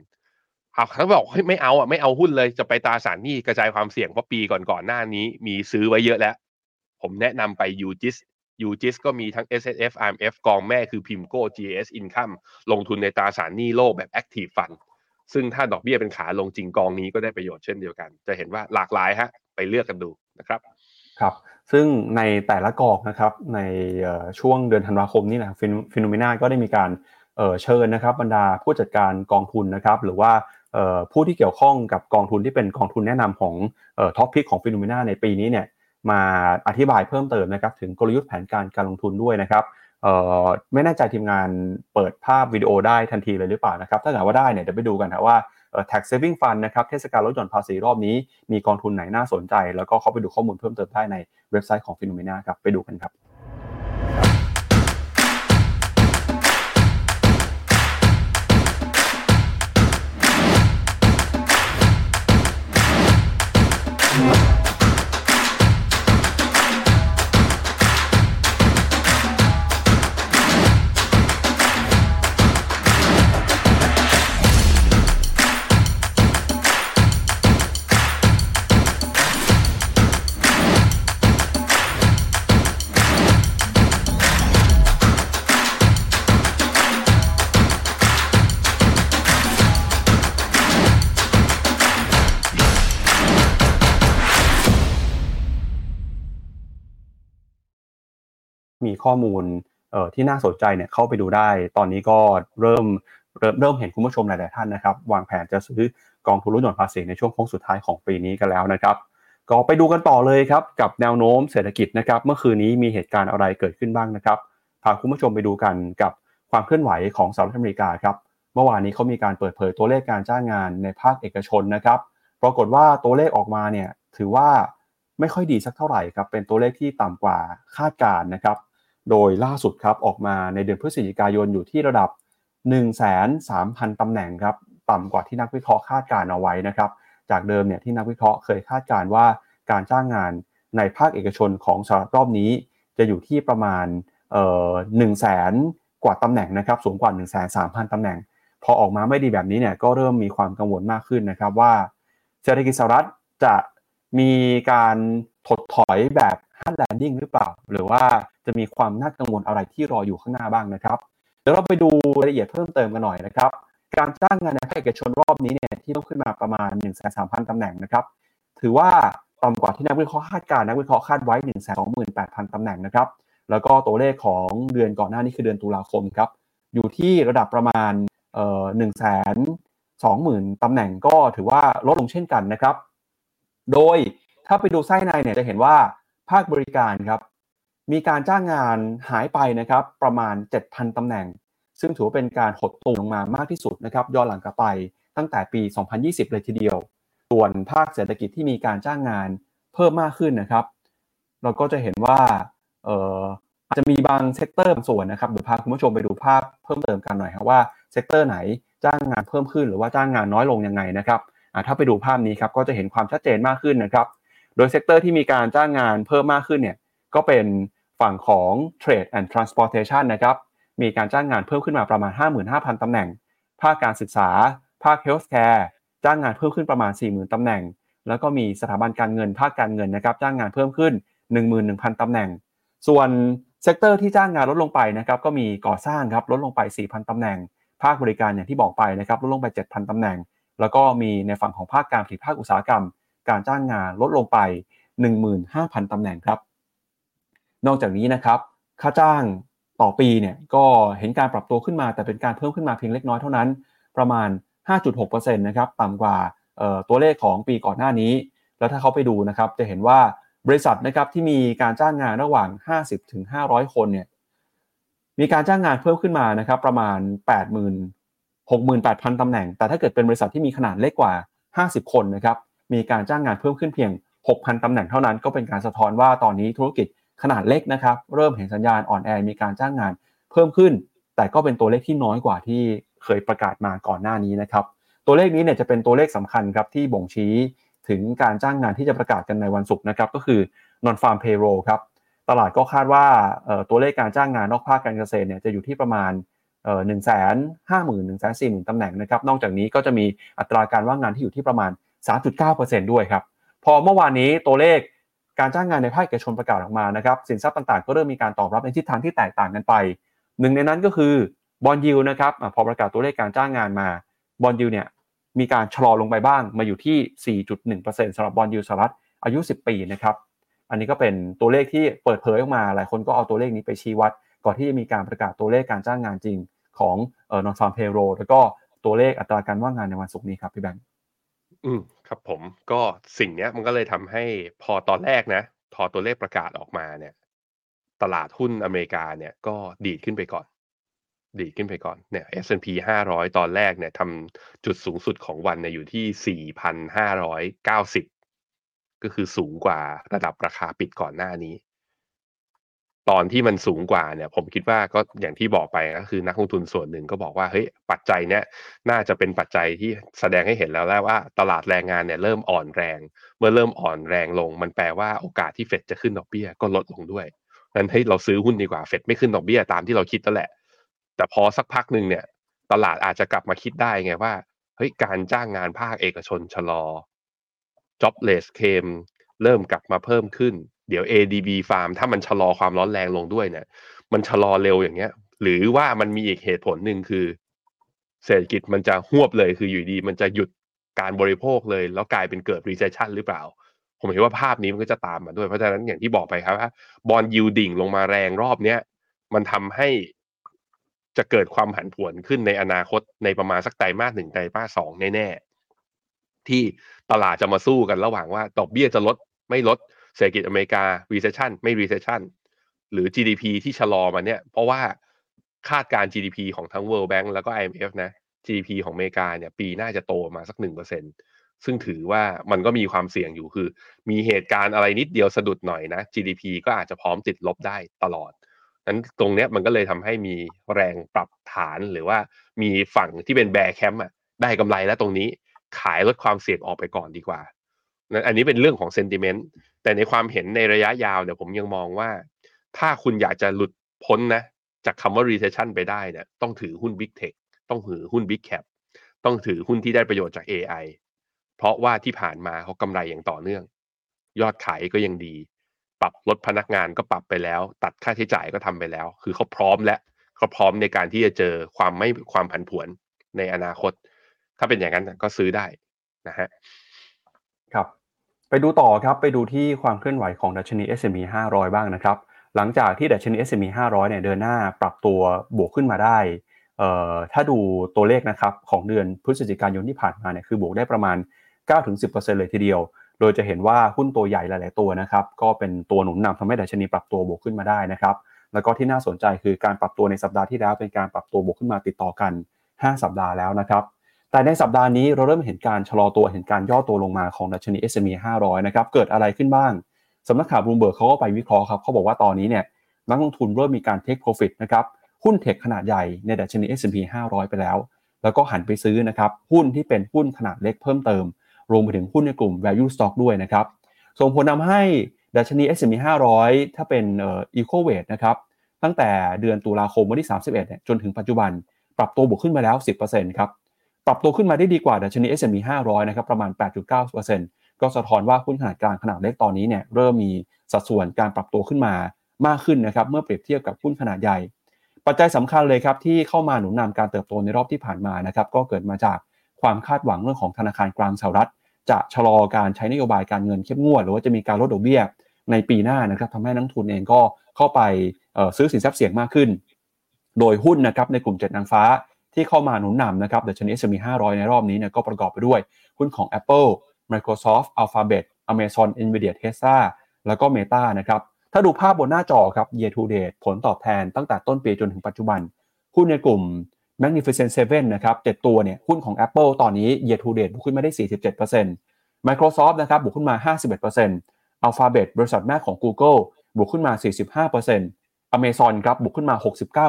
เอาเขาบอกไม่เอาอะไม่เอาหุ้นเลยจะไปตราสารหนี้กระจายความเสี่ยงเพราะปีก่อนๆหน้านี้มีซื้อไว้เยอะแล้ว ผมแนะนำไป UGIS UGIS ก็มีทั้ง S S F R M F กองแม่คือ PIMCO GS Income ลงทุนในตราสารหนี้โลกแบบ Active Fund ซึ่งถ้าดอกเบี้ยเป็นขาลงจริงกองนี้ก็ได้ประโยชน์เช่นเดียวกัน จะเห็นว่าหลากหลายฮะ ไปเลือกกันดูนะครับ ครับซึ่งในแต่ละกองนะครับในช่วงเดือนธันวาคมนี่แหละFINNOMENA ก็ได้มีการเชิญนะครับบรรดาผู้จัดการกองทุนนะครับหรือว่าผู้ที่เกี่ยวข้องกับกองทุนที่เป็นกองทุนแนะนำของ top pick ของ FINNOMENA ในปีนี้เนี่ยมาอธิบายเพิ่มเติมนะครับถึงกลยุทธ์แผนการการลงทุนด้วยนะครับไม่แน่ใจทีมงานเปิดภาพวิดีโอได้ทันทีเลยหรือเปล่านะครับถ้าเกิดว่าได้เนี่ยเดี๋ยวไปดูกันนะว่า tax saving fund นะครับเทศกาลลดหย่อนภาษีรอบนี้ มีกองทุนไหนน่าสนใจ แล้วก็เข้าไปดูข้อมูลเพิ่มเติมได้ในเว็บไซต์ของฟิโนเมนาครับไปดูกันครับ ข้อมูลที่น่าสนใจเนี่ยเข้าไปดูได้ ตอนนี้ก็เริ่มเริ่มเริ่มเห็นคุณผู้ชมหลาย ๆ ท่านนะครับ วางแผนจะซื้อกองทุนลดหย่อนภาษีในช่วงโค้งสุดท้ายของปีนี้กันแล้วนะครับ ก็ไปดูกันต่อเลยครับกับแนวโน้มเศรษฐกิจนะครับ เมื่อคืนนี้มีเหตุการณ์อะไรเกิดขึ้นบ้างนะครับ พาคุณผู้ชมไปดูกันกับความเคลื่อนไหวของสหรัฐอเมริกาครับ เมื่อวานนี้เขามีการเปิดเผยตัวเลขการจ้างงานในภาคเอกชนนะครับ ปรากฏว่าตัวเลขออกมาเนี่ยถือว่าไม่ค่อยดีสักเท่าไหร่ครับ เป็นตัวเลขที่ต่ำกว่าคาดการนะครับ โดยล่าสุดครับออกมาในเดือนพฤศจิกายนอยู่ที่ระดับ 1 3 0 0 0 ตำแหน่งครับต่ำกว่าที่นักวิเคราะห์คาดการเอาไว้นะครับจากเดิมเนี่ยที่นักวิเคราะห์เคยคาดการว่าการจ้างงานในภาคเอกชนของสหรัฐรอบนี้ จะอยู่ที่ประมาณหนึ่งแสนกว่าตำแหน่งนะครับสูงกว่า1 3 0 0 0ตำแหน่ง พอออกมาไม่ดีแบบนี้เนี่ยก็เริ่มมีความกังวลมากขึ้นนะครับว่าเศรษฐกิจสหรัฐจะมีการถดถอยแบบ ฮันแลนดิ้งหรือเปล่า หรือว่าจะมีความน่ากังวลอะไรที่รออยู่ข้างหน้าบ้างนะครับเดี๋ยวเราไปดูรายละเอียดเพิ่มเติมกันหน่อยนะครับ การจ้างงานในภาคเอกชนรอบนี้เนี่ยที่ต้องขึ้นมาประมาณ 1 3 0 0 0ตำแหน่งนะครับ ถือว่าต่ำกว่าที่นักวิเคราะห์คาดการนักวิเคราะห์คาดไว้ 1 2 8 0 0 0ตำแหน่งนะครับ แล้วก็ตัวเลขของเดือนก่อนหน้านี้คือเดือนตุลาคมครับ อยู่ที่ระดับประมาณเอ่อหนึ่งแสนสองหมื่นตำแหน่งก็ถือว่าลดลงเช่นกันนะครับ โดยถ้าไปดูไส้ในเนี่ยจะเห็นว่า ภาคบริการครับ มีการจ้างงานหายไปนะครับ ประมาณ 7,000 ตำแหน่ง ซึ่งถือว่าเป็นการหดตัวลงมามากที่สุดนะครับย้อนหลังกลับไปตั้งแต่ปี 2020 เลยทีเดียว ส่วนภาคเศรษฐกิจที่มีการจ้างงานเพิ่มมากขึ้นนะครับ เราก็จะเห็นว่าเอออาจจะมีบาง sector บางส่วนนะครับเดี๋ยวพาคุณผู้ชมไปดูภาพเพิ่มเติมกันหน่อยครับว่า sector ไหนจ้างงานเพิ่มขึ้นหรือว่าจ้างงานน้อยลงยังไงนะครับถ้าไปดูภาพนี้ครับก็จะเห็นความชัดเจนมากขึ้นนะครับ โดย sector ที่มีการจ้างงานเพิ่มมากขึ้นเนี่ยก็เป็นฝั่งของ Trade and Transportation นะครับ มีการจ้างงานเพิ่มขึ้นมาประมาณ 55,000 ตำแหน่ง ภาคการศึกษา ภาค Healthcare จ้างงานเพิ่มขึ้นประมาณ 40,000 ตำแหน่ง แล้วก็มีสถาบันการเงิน ภาคการเงินนะครับ จ้างงานเพิ่มขึ้น 11,000 ตำแหน่ง ส่วน sector ที่จ้างงานลดลงไปนะครับก็มีก่อสร้างครับลดลงไป 4,000 ตำแหน่ง ภาคบริการอย่างที่บอกไปนะครับลดลงไป 7,000 ตำแหน่ง แล้วก็มีในฝั่งของภาคการผลิตภาคอุตสาหกรรม การจ้างงานลดลงไป 15,000 ตำแหน่งครับ นอกจากนี้นะครับค่าจ้างต่อปีเนี่ยก็เห็นการปรับตัวขึ้นมาแต่เป็นการเพิ่มขึ้นมาเพียงเล็กน้อยเท่านั้น ประมาณ 5.6%นะครับต่ำกว่าตัวเลขของปีก่อนหน้านี้ แล้วถ้าเขาไปดูนะครับจะเห็นว่าบริษัทนะครับที่มีการจ้างงานระหว่าง 50ถึง500 คนเนี่ยมีการจ้างงานเพิ่มขึ้นมานะครับประมาณ 80,000 68,000ตำแหน่ง แต่ถ้าเกิดเป็นบริษัทที่มีขนาดเล็กกว่า 50 คนนะครับ มีการจ้างงานเพิ่มขึ้นเพียง 6,000 ตำแหน่งเท่านั้น ก็เป็นการสะท้อนว่าตอนนี้ธุรกิจขนาดเล็กนะครับ เริ่มเห็นสัญญาณอ่อนแอมีการจ้างงานเพิ่มขึ้น แต่ก็เป็นตัวเลขที่น้อยกว่าที่เคยประกาศมาก่อนหน้านี้นะครับ ตัวเลขนี้เนี่ยจะเป็นตัวเลขสำคัญครับที่บ่งชี้ถึงการจ้างงานที่จะประกาศกันในวันศุกร์นะครับ ก็คือ non farm payroll ครับ ตลาดก็คาดว่าตัวเลขการจ้างงานนอกภาคการเกษตรเนี่ยจะอยู่ที่ประมาณหนึ่งแสนห้าหมื่นหนึ่งแสนสี่หมื่นตำแหน่งนะครับ นอกจากนี้ก็จะมีอัตราการว่างงานที่อยู่ที่ประมาณ 3.9%ด้วยครับ พอเมื่อวานนี้ตัวเลขการจ้างงานในภาคเอกชนประกาศออกมานะครับสินทรัพย์ต่างๆ ก็เริ่มมีการตอบรับในทิศทางที่แตกต่างกันไป หนึ่งในนั้นก็คือ bond yield นะครับพอประกาศตัวเลขการจ้างงานมา bond yield เนี่ยมีการชะลอลงไปบ้างมาอยู่ที่ 4.1%สำหรับ bond yield สหรัฐอายุ 10 ปีนะครับ อันนี้ก็เป็นตัวเลขที่เปิดเผยออกมา หลายคนก็เอาตัวเลขนี้ไปชี้วัด ก่อนที่จะมีการประกาศตัวเลขการจ้างงานจริงของเอ่อ nonfarm payroll แล้วก็ตัวเลขอัตราการว่างงานในวันศุกร์นี้ครับพี่แบงค์อืม ครับผมก็สิ่งเนี้ยมันก็เลยทำให้พอตอนแรกนะ พอตัวเลขประกาศออกมาเนี่ย ตลาดหุ้นอเมริกาเนี่ยก็ดีดขึ้นไปก่อน ดีดขึ้นไปก่อนเนี่ย S&P 500 ตอนแรกเนี่ยทำจุดสูงสุดของวันเนี่ยอยู่ที่ 4,590 ก็คือสูงกว่าระดับราคาปิดก่อนหน้านี้ ตอนที่มันสูงกว่าเนี่ย ผมคิดว่าก็อย่างที่บอกไปก็คือนักลงทุนส่วนหนึ่งก็บอกว่าเฮ้ยปัจจัยเนี้ยน่าจะเป็นปัจจัยที่แสดงให้เห็นแล้วแล้วว่าตลาดแรงงานเนี่ยเริ่มอ่อนแรง เมื่อเริ่มอ่อนแรงลง มันแปลว่าโอกาสที่เฟดจะขึ้นดอกเบี้ยก็ลดลงด้วยนั้นให้เราซื้อหุ้นดีกว่าเฟดไม่ขึ้นดอกเบี้ยตามที่เราคิดแล้วแหละ แต่พอสักพักหนึ่งเนี่ย ตลาดอาจจะกลับมาคิดได้ไงว่าเฮ้ยการจ้างงานภาคเอกชนชะลอ jobless claim เริ่มกลับมาเพิ่มขึ้น เดี๋ยว ADB Farm ถ้ามันชะลอความร้อนแรงลงด้วยเนี่ย มันชะลอเร็วอย่างเงี้ย หรือว่ามันมีอีกเหตุผลหนึ่งคือ เศรษฐกิจมันจะหวบเลยคืออยู่ดีมันจะหยุดการบริโภคเลย แล้วกลายเป็นเกิด recession หรือเปล่า ผมเห็นว่าภาพนี้มันก็จะตามมาด้วยเพราะฉะนั้นอย่างที่บอกไปครับว่าบอลยูดิ่งลงมาแรงรอบเนี้ยมันทำให้จะเกิดความผันผวนขึ้นในอนาคตในประมาณสักไตรมาสหนึ่งไตรมาสสองแน่ๆที่ตลาดจะมาสู้กันระหว่างว่าดอกเบี้ยจะลดไม่ลด เศรษฐกิจอเมริกา recession ไม่ recession หรือ GDP ที่ชะลอมาเนี่ย เพราะว่าคาดการ GDP ของทั้ง World Bank แล้วก็ IMF นะ GDP ของอเมริกาเนี่ยปีน่าจะโตมาสักหนึ่งเปอร์เซ็นต์ซึ่งถือว่ามันก็มีความเสี่ยงอยู่คือ มีเหตุการณ์อะไรนิดเดียวสะดุดหน่อยนะ GDP ก็อาจจะพร้อมติดลบได้ตลอดนั้นตรงเนี้ยมันก็เลยทำให้มีแรงปรับฐานหรือว่ามีฝั่งที่เป็น bear camp อะได้กำไรแล้วตรงนี้ขายลดความเสี่ยงออกไปก่อนดีกว่า อันนี้เป็นเรื่องของ sentiment แต่ในความเห็นในระยะยาวเนี่ยผมยังมองว่า ถ้าคุณอยากจะหลุดพ้นนะ จากคำว่า recession ไปได้เนี่ยต้องถือหุ้น Big Tech ต้องถือหุ้น Big Cap ต้องถือหุ้นที่ได้ประโยชน์จาก AI เพราะว่าที่ผ่านมาเขากำไรอย่างต่อเนื่อง ยอดขายก็ยังดี ปรับลดพนักงานก็ปรับไปแล้ว ตัดค่าใช้จ่ายก็ทำไปแล้ว คือเขาพร้อมและเขาพร้อมในการที่จะเจอความไม่ความผันผวนในอนาคต ถ้าเป็นอย่างนั้นก็ซื้อได้นะฮะครับ ไปดูต่อครับไปดูที่ความเคลื่อนไหวของดัชนี S&P 500 บ้างนะครับ หลังจากที่ดัชนี S&P 500 เนี่ยเดินหน้าปรับตัวบวกขึ้นมาได้เอ่อถ้าดูตัวเลขนะครับของเดือนพฤศจิกายนที่ผ่านมาเนี่ยคือบวกได้ประมาณ 9-10%เลยทีเดียว โดยจะเห็นว่าหุ้นตัวใหญ่หลาย ๆ ตัวนะครับก็เป็นตัวหนุนนำทำให้ดัชนีปรับตัวบวกขึ้นมาได้นะครับแล้วก็ที่น่าสนใจคือการปรับตัวในสัปดาห์ที่แล้วเป็นการปรับตัวบวกขึ้นมาติดต่อกัน 5 สัปดาห์แล้วนะครับ แต่ในสัปดาห์นี้เราเริ่มเห็นการชะลอตัวเห็นการย่อตัวลงมาของดัชนี S&P 500 นะครับเกิดอะไรขึ้นบ้างสำนักข่าวบลูเบิร์กเขาก็ไปวิเคราะห์ครับเขาบอกว่าตอนนี้เนี่ยนักลงทุนเริ่มมีการเทคโปรฟิตนะครับหุ้นเทคขนาดใหญ่ในดัชนี S&P 500 ไปแล้ว แล้วก็หันไปซื้อนะครับหุ้นที่เป็นหุ้นขนาดเล็กเพิ่มเติม รวมไปถึงหุ้นในกลุ่ม value stock ด้วยนะครับส่งผลนำให้ดัชนี S&P 500 ถ้าเป็นเอ่อ eco weight นะครับตั้งแต่เดือนตุลาคมวันที่ 31เนี่ยจนถึงปัจจุบันปรับตัวบวกขึ้นมาแล้ว 10%ครับ ปรับตัวขึ้นมาได้ดีกว่าดัชนี S&P 500 นะครับประมาณ 8.9%ก็สะท้อนว่าหุ้นขนาดกลางขนาดเล็กตอนนี้เนี่ยเริ่มมีสัดส่วนการปรับตัวขึ้นมามากขึ้นนะครับเมื่อเปรียบเทียบกับหุ้นขนาดใหญ่ ปัจจัยสำคัญเลยครับที่เข้ามาหนุนนำการเติบโตในรอบที่ผ่านมานะครับก็เกิดมาจากความคาดหวังเรื่องของธนาคารกลางสหรัฐ จะชะลอการใช้นโยบายการเงินเข้มงวด หรือว่าจะมีการลดดอกเบี้ยในปีหน้านะครับทำให้นักทุนเองก็เข้าไปซื้อสินทรัพย์เสี่ยงมากขึ้น โดยหุ้นนะครับในกลุ่มเจ็ดนางฟ้า ที่เข้ามาหนุนนำนะครับดัชนี S&P 500 ในรอบนี้เนี่ยก็ประกอบไปด้วยหุ้นของ Apple Microsoft Alphabet Amazon Nvidia Tesla แล้วก็ Meta นะครับถ้าดูภาพบนหน้าจอครับ year to date ผลตอบแทนตั้งแต่ต้นปีจนถึงปัจจุบัน หุ้นในกลุ่ม Magnificent Seven นะครับ7ตัวเนี่ยหุ้นของ Apple ตอนนี้ year to date บวกขึ้นมาได้ 47% Microsoft นะครับบวกขึ้นมา 51% Alphabet บริษัทแม่ของ Google บวกขึ้นมา 45% Amazon ครับบวกขึ้นมา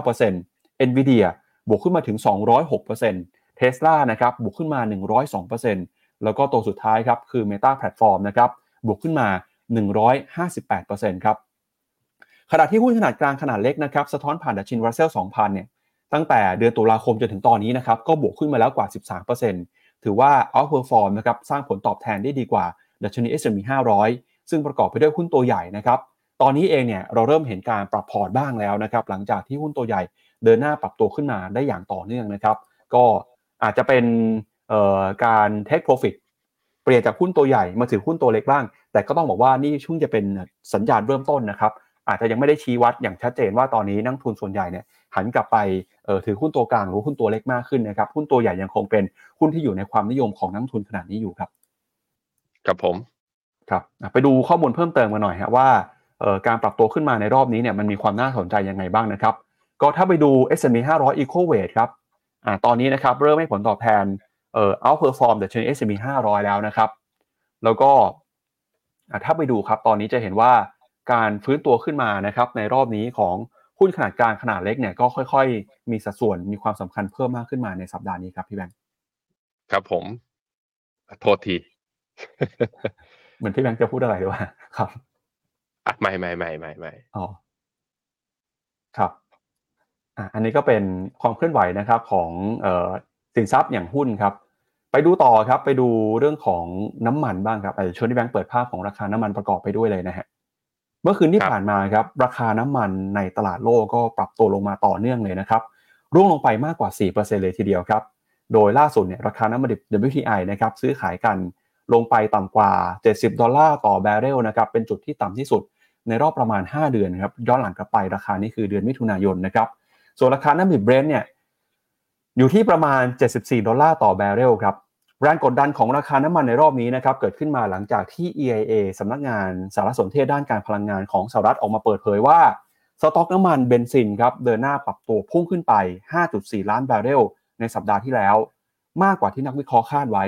69% Nvidia บวกขึ้นมาถึง 206% Tesla นะครับบวกขึ้นมา 102%แล้วก็ตัวสุดท้ายครับคือ Meta Platform นะครับบวกขึ้นมา 158%ครับขณะที่หุ้นขนาดกลางขนาดเล็กนะครับสะท้อนผ่านดัชนีรัสเซล2,000 เนี่ยตั้งแต่เดือนตุลาคมจนถึงตอนนี้นะครับก็บวกขึ้นมาแล้วกว่า 13%ถือว่า outperform นะครับสร้างผลตอบแทนได้ดีกว่าดัชนี S&P 500 ซึ่งประกอบไปด้วยหุ้นตัวใหญ่นะครับตอนนี้เองเนี่ยเราเริ่มเห็นการปรับพอร์ตบ้างแล้วนะครับหลังจากที่หุ้นตัวใหญ่ เดินหน้าปรับตัวขึ้นมาได้อย่างต่อเนื่องนะครับ ก็อาจจะเป็นการ take profit เปลี่ยนจากหุ้นตัวใหญ่มาถือหุ้นตัวเล็กบ้าง แต่ก็ต้องบอกว่านี่ช่วงจะเป็นสัญญาณเริ่มต้นนะครับ อาจจะยังไม่ได้ชี้วัดอย่างชัดเจนว่าตอนนี้นักทุนส่วนใหญ่เนี่ยหันกลับไปถือหุ้นตัวกลางหรือหุ้นตัวเล็กมากขึ้นนะครับหุ้นตัวใหญ่ยังคงเป็นหุ้นที่อยู่ในความนิยมของนักทุนขนาดนี้อยู่ครับครับผมครับไปดูข้อมูลเพิ่มเติมมาหน่อยฮะว่าการปรับตัวขึ้นมาในรอบนี้เนี่ยมันมีความน่าสนใจยังไงบ้างนะครับ ก็ถ้าไปดู S&P 500 Eco Weight ครับอ่าตอนนี้นะครับเริ่มให้ผลตอบแทนเอ่อ outperform แต่เชน S&P 500 แล้วนะครับ แล้วก็อ่าถ้าไปดูครับตอนนี้จะเห็นว่าการฟื้นตัวขึ้นมานะครับในรอบนี้ของหุ้นขนาดกลางขนาดเล็กเนี่ยก็ค่อยๆ มีสัดส่วนมีความสำคัญเพิ่มมากขึ้นมาในสัปดาห์นี้ครับพี่แบงค์ครับผม โทษที เหมือนพี่แบงค์จะพูดอะไรหรือว่าครับไม่ไม่ไม่ไม่ไม่อ๋อครับ อันนี้ก็เป็นความเคลื่อนไหวนะครับของสินทรัพย์อย่างหุ้นครับ ไปดูต่อครับไปดูเรื่องของน้ำมันบ้างครับอาจจะชวนที่แบงค์เปิดภาพของราคาน้ำมันประกอบไปด้วยเลยนะฮะเมื่อคืนที่ผ่านมาครับราคาน้ำมันในตลาดโลกก็ปรับตัวลงมาต่อเนื่องเลยนะครับร่วงลงไปมากกว่า 4%เลยทีเดียวครับ โดยล่าสุดเนี่ยราคาน้ำมันดิบ WTI นะครับซื้อขายกันลงไปต่ำกว่า 70 ดอลลาร์ต่อแบเรลนะครับเป็นจุดที่ต่ำที่สุดในรอบประมาณ 5 เดือนครับย้อนหลังกลับไปราคานี้คือเดือนมิถุนายนนะครับ ส่วนราคาน้ำมันเบรนท์เนี่ยอยู่ที่ประมาณ 74 ดอลลาร์ต่อแบเรลครับแรงกดดันของราคาน้ำมันในรอบนี้นะครับเกิดขึ้นมาหลังจากที่ EIA สำนักงานสารสนเทศด้านการพลังงานของสหรัฐออกมาเปิดเผยว่าสต็อกน้ำมันเบนซินครับเดินหน้าปรับตัวพุ่งขึ้นไป 5.4 ล้านแบเรลในสัปดาห์ที่แล้ว มากกว่าที่นักวิเคราะห์คาดไว้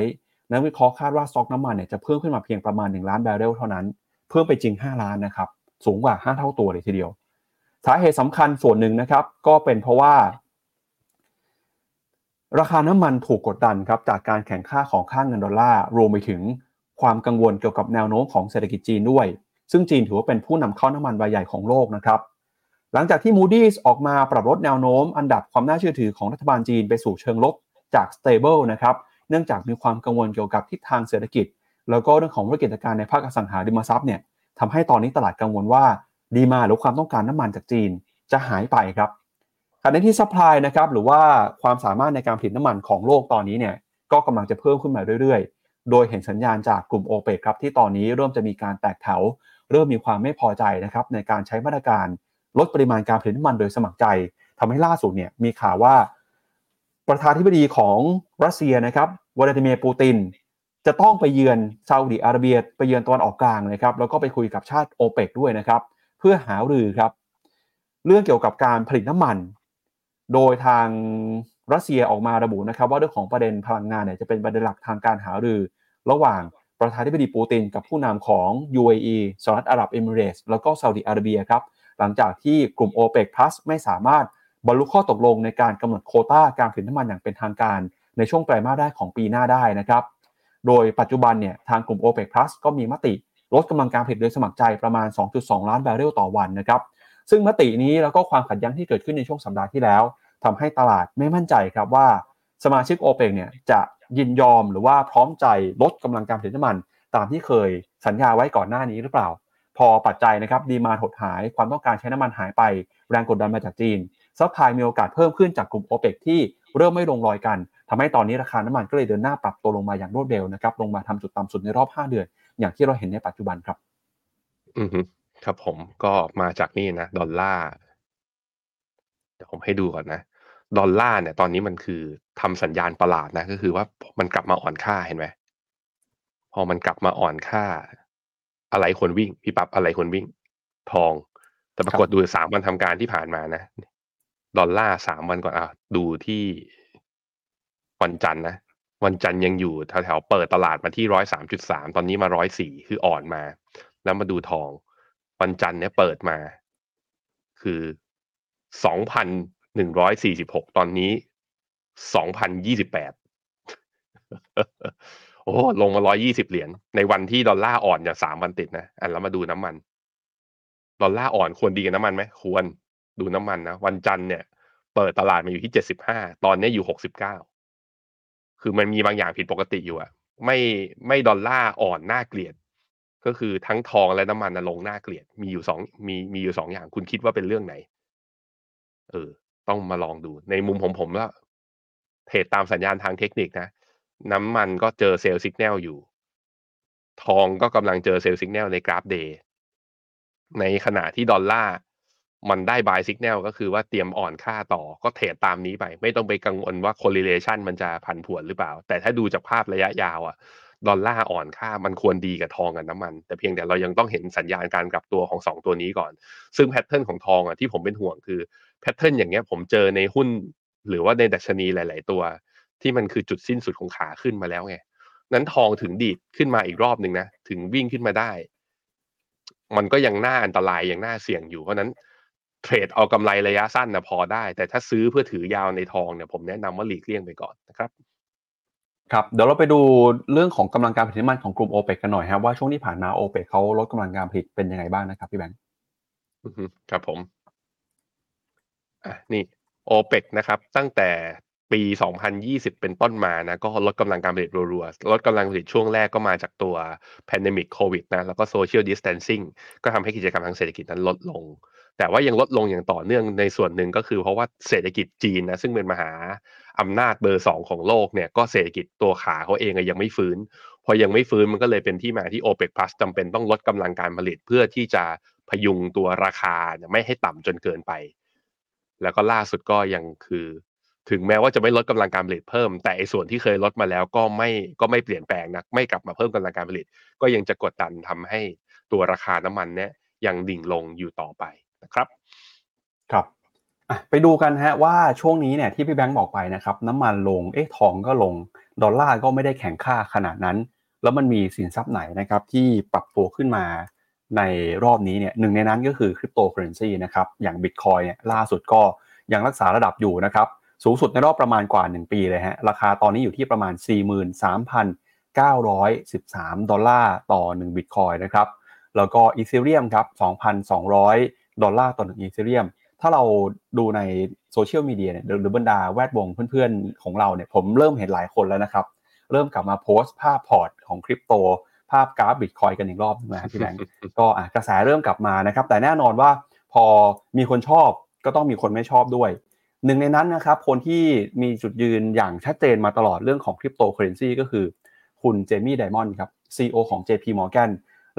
นักวิเคราะห์คาดว่าสต็อกน้ำมันเนี่ยจะเพิ่มขึ้นมาเพียงประมาณ 1 ล้านแบเรลเท่านั้น เพิ่มไปจริง 5 ล้านนะครับ สูงกว่า 5 เท่าตัวเลยทีเดียว สาเหตุสำคัญส่วนหนึ่งนะครับ ก็เป็นเพราะว่า ราคาน้ำมันถูกกดดันครับจากการแข่งค่าของค่างเงินดอลลาร์รวมไปถึงความกังวลเกี่ยวกับแนวโน้มของเศรษฐกิจจีนด้วย ซึ่งจีนถือว่าเป็นผู้นำเข้าน้ำมันรายใหญ่ของโลกนะครับหลังจากที่ Moody's ออกมาปรับลดแนวโน้ม อันดับความน่าเชื่อถือของรัฐบาลจีนไปสู่เชิงลบจาก stable นะครับ เนื่องจากมีความกังวลเกี่ยวกับทิศทางเศรษฐกิจ แล้วก็เรื่องของธุรกิจการในภาคอสังหาริมทรัพย์เนี่ยทำให้ตอนนี้ตลาดกังวลว่า ดีมาหรือความต้องการน้ำมันจากจีนจะหายไปครับขณะที่ซัพพลายนะครับหรือว่าความสามารถในการผลิตน้ำมันของโลกตอนนี้เนี่ยก็กำลังจะเพิ่มขึ้นมาเรื่อยๆ โดยเห็นสัญญาณจากกลุ่มโอเปกครับที่ตอนนี้เริ่มจะมีการแตกแถว เริ่มมีความไม่พอใจนะครับในการใช้มาตรการลดปริมาณการผลิตน้ำมันโดยสมัครใจทำให้ล่าสุดเนี่ยมีข่าวว่า ประธานธิบดีของรัสเซียนะครับวลาดิเมียร์ปูติน จะต้องไปเยือนซาอุดิอาระเบียไปเยือนตะวันออกกลางนะครับแล้วก็ไปคุยกับชาติโอเปกด้วยนะครับเพื่อหารือครับ เรื่องเกี่ยวกับการผลิตน้ำมัน โดยทางรัสเซียออกมาระบุนะครับ ว่าเรื่องของประเด็นพลังงานเนี่ยจะเป็นประเด็นหลักทางการหารือ ระหว่างประธานาธิบดีปูตินกับผู้นำของ UAE สหรัฐอาหรับเอมิเรสแล้วก็ซาอุดิอาระเบียครับหลังจากที่กลุ่ม OPEC Plus ไม่สามารถบรรลุข้อตกลงในการกำหนดโคต้าการผลิตน้ำมันอย่างเป็นทางการ ในช่วงไตรมาสแรกของปีหน้าได้นะครับ โดยปัจจุบันเนี่ยทางกลุ่ม OPEC Plus ก็มีมติ ลดกำลังการผลิตโดยสมัครใจประมาณ 2.2 ล้านบาร์เรลต่อวันนะครับซึ่งมตินี้แล้วก็ความขัดแย้งที่เกิดขึ้นในช่วงสัปดาห์ที่แล้วทำให้ตลาดไม่มั่นใจครับว่าสมาชิกโอเปกเนี่ยจะยินยอมหรือว่าพร้อมใจลดกำลังการผลิตน้ำมัน ตามที่เคยสัญญาไว้ก่อนหน้านี้หรือเปล่า พอปัจจัยนะครับ demand หดหายความต้องการใช้น้ำมันหายไป แรงกดดันมาจากจีน supply มีโอกาสเพิ่มขึ้นจากกลุ่มโอเปกที่เริ่มไม่ลงรอยกันทำให้ตอนนี้ราคาน้ำมันก็เลยเดินหน้าปรับตัวลงมาอย่างรวดเร็วนะครับลงมาทำจุดต่ำสุดในรอบ 5 เดือน อย่างที่เราเห็นในปัจจุบันครับ อือครับผมก็มาจากนี่นะดอลลาร์เดี๋ยวผมให้ดูก่อนนะดอลลาร์เนี่ยตอนนี้มันคือทำสัญญาณประหลาดนะ ก็คือว่ามันกลับมาอ่อนค่าเห็นไหมพอมันกลับมาอ่อนค่า อะไรคนวิ่งพี่ปั๊บอะไรคนวิ่ง ทอง แต่ปรากฏดูสามวันทำการที่ผ่านมานะ ดอลลาร์สามวันก่อนอะดูที่วันจันทร์นะ วันจันทร์ยังอยู่แถวๆเปิดตลาดมาที่ร้อยสามจุดสามตอนนี้มาร้อยสี่คืออ่อนมา แล้วมาดูทอง วันจันทร์เนี่ยเปิดมา คือสองพันหนึ่งร้อยสี่สิบหกตอนนี้สองพันยี่สิบแปดโอ้ลงมาร้อยยี่สิบเหรียญในวันที่ดอลลาร์อ่อนอย่างสามวันติดนะอันแล้วมาดูน้ำมัน ดอลลาร์อ่อนควรดีกับน้ำมันไหมควรดูน้ำมันนะ วันจันทร์เนี่ย เปิดตลาดมาอยู่ที่เจ็ดสิบห้าตอนนี้อยู่หกสิบเก้า คือมันมีบางอย่างผิดปกติอยู่อะไม่ไม่ดอลลาร์อ่อนน่าเกลียด ก็คือทั้งทองและน้ำมันลงน่าเกลียด มีอยู่สองมีมีอยู่สองอย่างคุณคิดว่าเป็นเรื่องไหน เออ ต้องมาลองดู ในมุมผมผมแล้ว trade ตามสัญญาณทางเทคนิคนะ น้ำมันก็เจอ sell สัญญาณอยู่ ทองก็กำลังเจอ sell สัญญาณในกราฟ dayในขณะที่ดอลลาร์ มันได้ buy สัญญาณก็คือว่าเตรียมอ่อนค่าต่อก็ trade ตามนี้ไป ไม่ต้องไปกังวลว่า correlation มันจะผันผวนหรือเปล่า แต่ถ้าดูจากภาพระยะยาวอะดอลลาร์อ่อนค่ามันควรดีกับทองกับน้ำมัน แต่เพียงแต่เรายังต้องเห็นสัญญาณการกลับตัวของสองตัวนี้ก่อน ซึ่ง pattern ของทองอะที่ผมเป็นห่วงคือ pattern อย่างเงี้ยผมเจอในหุ้น หรือว่าในดัชนีหลาย ๆ ตัว ที่มันคือจุดสิ้นสุดของขาขึ้นมาแล้วไงนั้นทองถึงดีดขึ้นมาอีกรอบหนึ่งนะถึงวิ่งขึ้นมาได้ มันก็ยังน่าอันตรายยังน่าเสี่ยงอยู่เพราะนั้น เทรดเอากำไรระยะสั้นนะพอได้ แต่ถ้าซื้อเพื่อถือยาวในทองเนี่ยผมแนะนำว่าหลีกเลี่ยงไปก่อนนะครับครับเดี๋ยวเราไปดูเรื่องของกำลังการผลิตน้ำมันของกลุ่มโอเปกกันหน่อยครับว่าช่วงที่ผ่านมาโอเปกเขาลดกำลังการผลิตเป็นยังไงบ้างนะครับพี่แบงค์อือฮึครับผมอะนี่โอเปกนะครับ ตั้งแต่ปี 2020 เป็นต้นมานะ ก็ลดกำลังการผลิตรัวๆ ลดกำลังผลิตช่วงแรกก็มาจากตัว pandemic covid นะ แล้วก็ social distancing ก็ทำให้กิจกรรมทางเศรษฐกิจนั้นลดลง แต่ว่ายังลดลงอย่างต่อเนื่องในส่วนหนึ่งก็คือเพราะว่าเศรษฐกิจจีนนะซึ่งเป็นมหาอำนาจเบอร์สองของโลกเนี่ยก็เศรษฐกิจตัวขาเขาเองยังไม่ฟื้น พอยังไม่ฟื้นมันก็เลยเป็นที่มาที่ OPEC Plus จำเป็นต้องลดกำลังการผลิตเพื่อที่จะพยุงตัวราคาไม่ให้ต่ำจนเกินไป แล้วก็ล่าสุดก็ยังคือ ถึงแม้ว่าจะไม่ลดกำลังการผลิตเพิ่ม แต่ไอ้ส่วนที่เคยลดมาแล้วก็ไม่ก็ไม่เปลี่ยนแปลงนะไม่กลับมาเพิ่มกำลังการผลิต ก็ยังจะกดดันทำให้ตัวราคาน้ำมันเนี่ยยังดิ่งลงอยู่ต่อไป นะครับ ครับไปดูกันฮะว่าช่วงนี้เนี่ยที่พี่แบงค์บอกไปนะครับน้ำมันลงเอ๊ะทองก็ลง ดอลลาร์ก็ไม่ได้แข็งค่าขนาดนั้น แล้วมันมีสินทรัพย์ไหนนะครับที่ปรับตัวขึ้นมาในรอบนี้เนี่ยหนึ่งในนั้นก็คือคริปโตเคอเรนซีนะครับอย่างบิตคอยเนี่ยล่าสุดก็ยังรักษาระดับอยู่นะครับสูงสุดในรอบประมาณกว่า 1 ปีเลยฮะราคาตอนนี้อยู่ที่ประมาณ 43,913 ดอลลาร์ต่อ 1 บิตคอยนะครับแล้วก็ Ethereum ครับ2,200 ดอลลาร์ต่อ1 Ethereum ถ้าเราดูในโซเชียลมีเดียเนี่ยหรือบรรดาแวดวงเพื่อนๆของเราเนี่ยผมเริ่มเห็นหลายคนแล้วนะครับ เริ่มกลับมาโพสต์ภาพ port ของคริปโตภาพกราฟบิตคอยกันอีกรอบนะพี่แบงค์ก็กระแสเริ่มกลับมานะครับ แต่แน่นอนว่าพอมีคนชอบก็ต้องมีคนไม่ชอบด้วย หนึ่งในนั้นนะครับ คนที่มีจุดยืนอย่างชัดเจนมาตลอดเรื่องของคริปโตเคอเรนซีก็คือ คุณเจมี่ไดมอนด์ครับ CEO ของ JP Morgan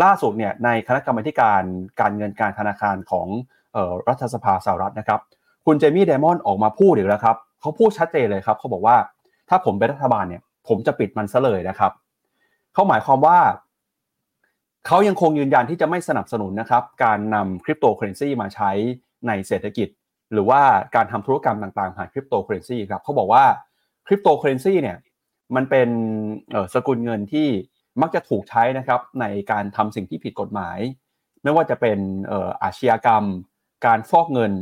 ล่าสุดเนี่ยในคณะกรรมการการเงินการธนาคารของออรัฐสภาสหรัฐนะครับ คุณเจมี่ไดมอนด์ออกมาพูดอีกแล้วครับเขาพูดชัดเจนเลยครับเขาบอกว่าถ้าผมเป็นรัฐบาลเนี่ยผมจะปิดมันซะเลยนะครับเขาหมายความว่าเขายังคงยืนยันที่จะไม่สนับสนุนนะครับการนำคริปโตเคอเรนซีมาใช้ในเศรษฐกิจ หรือว่าการทำธุรกรรมต่างๆผ่านคริปโตเคอเรนซีครับเขาบอกว่าคริปโตเคอเรนซีเนี่ยมันเป็นสกุลเงินที่ มักจะถูกใช้นะครับในการทำสิ่งที่ผิดกฎหมาย ไม่ว่าจะเป็นอาชญากรรม การฟอกเงิน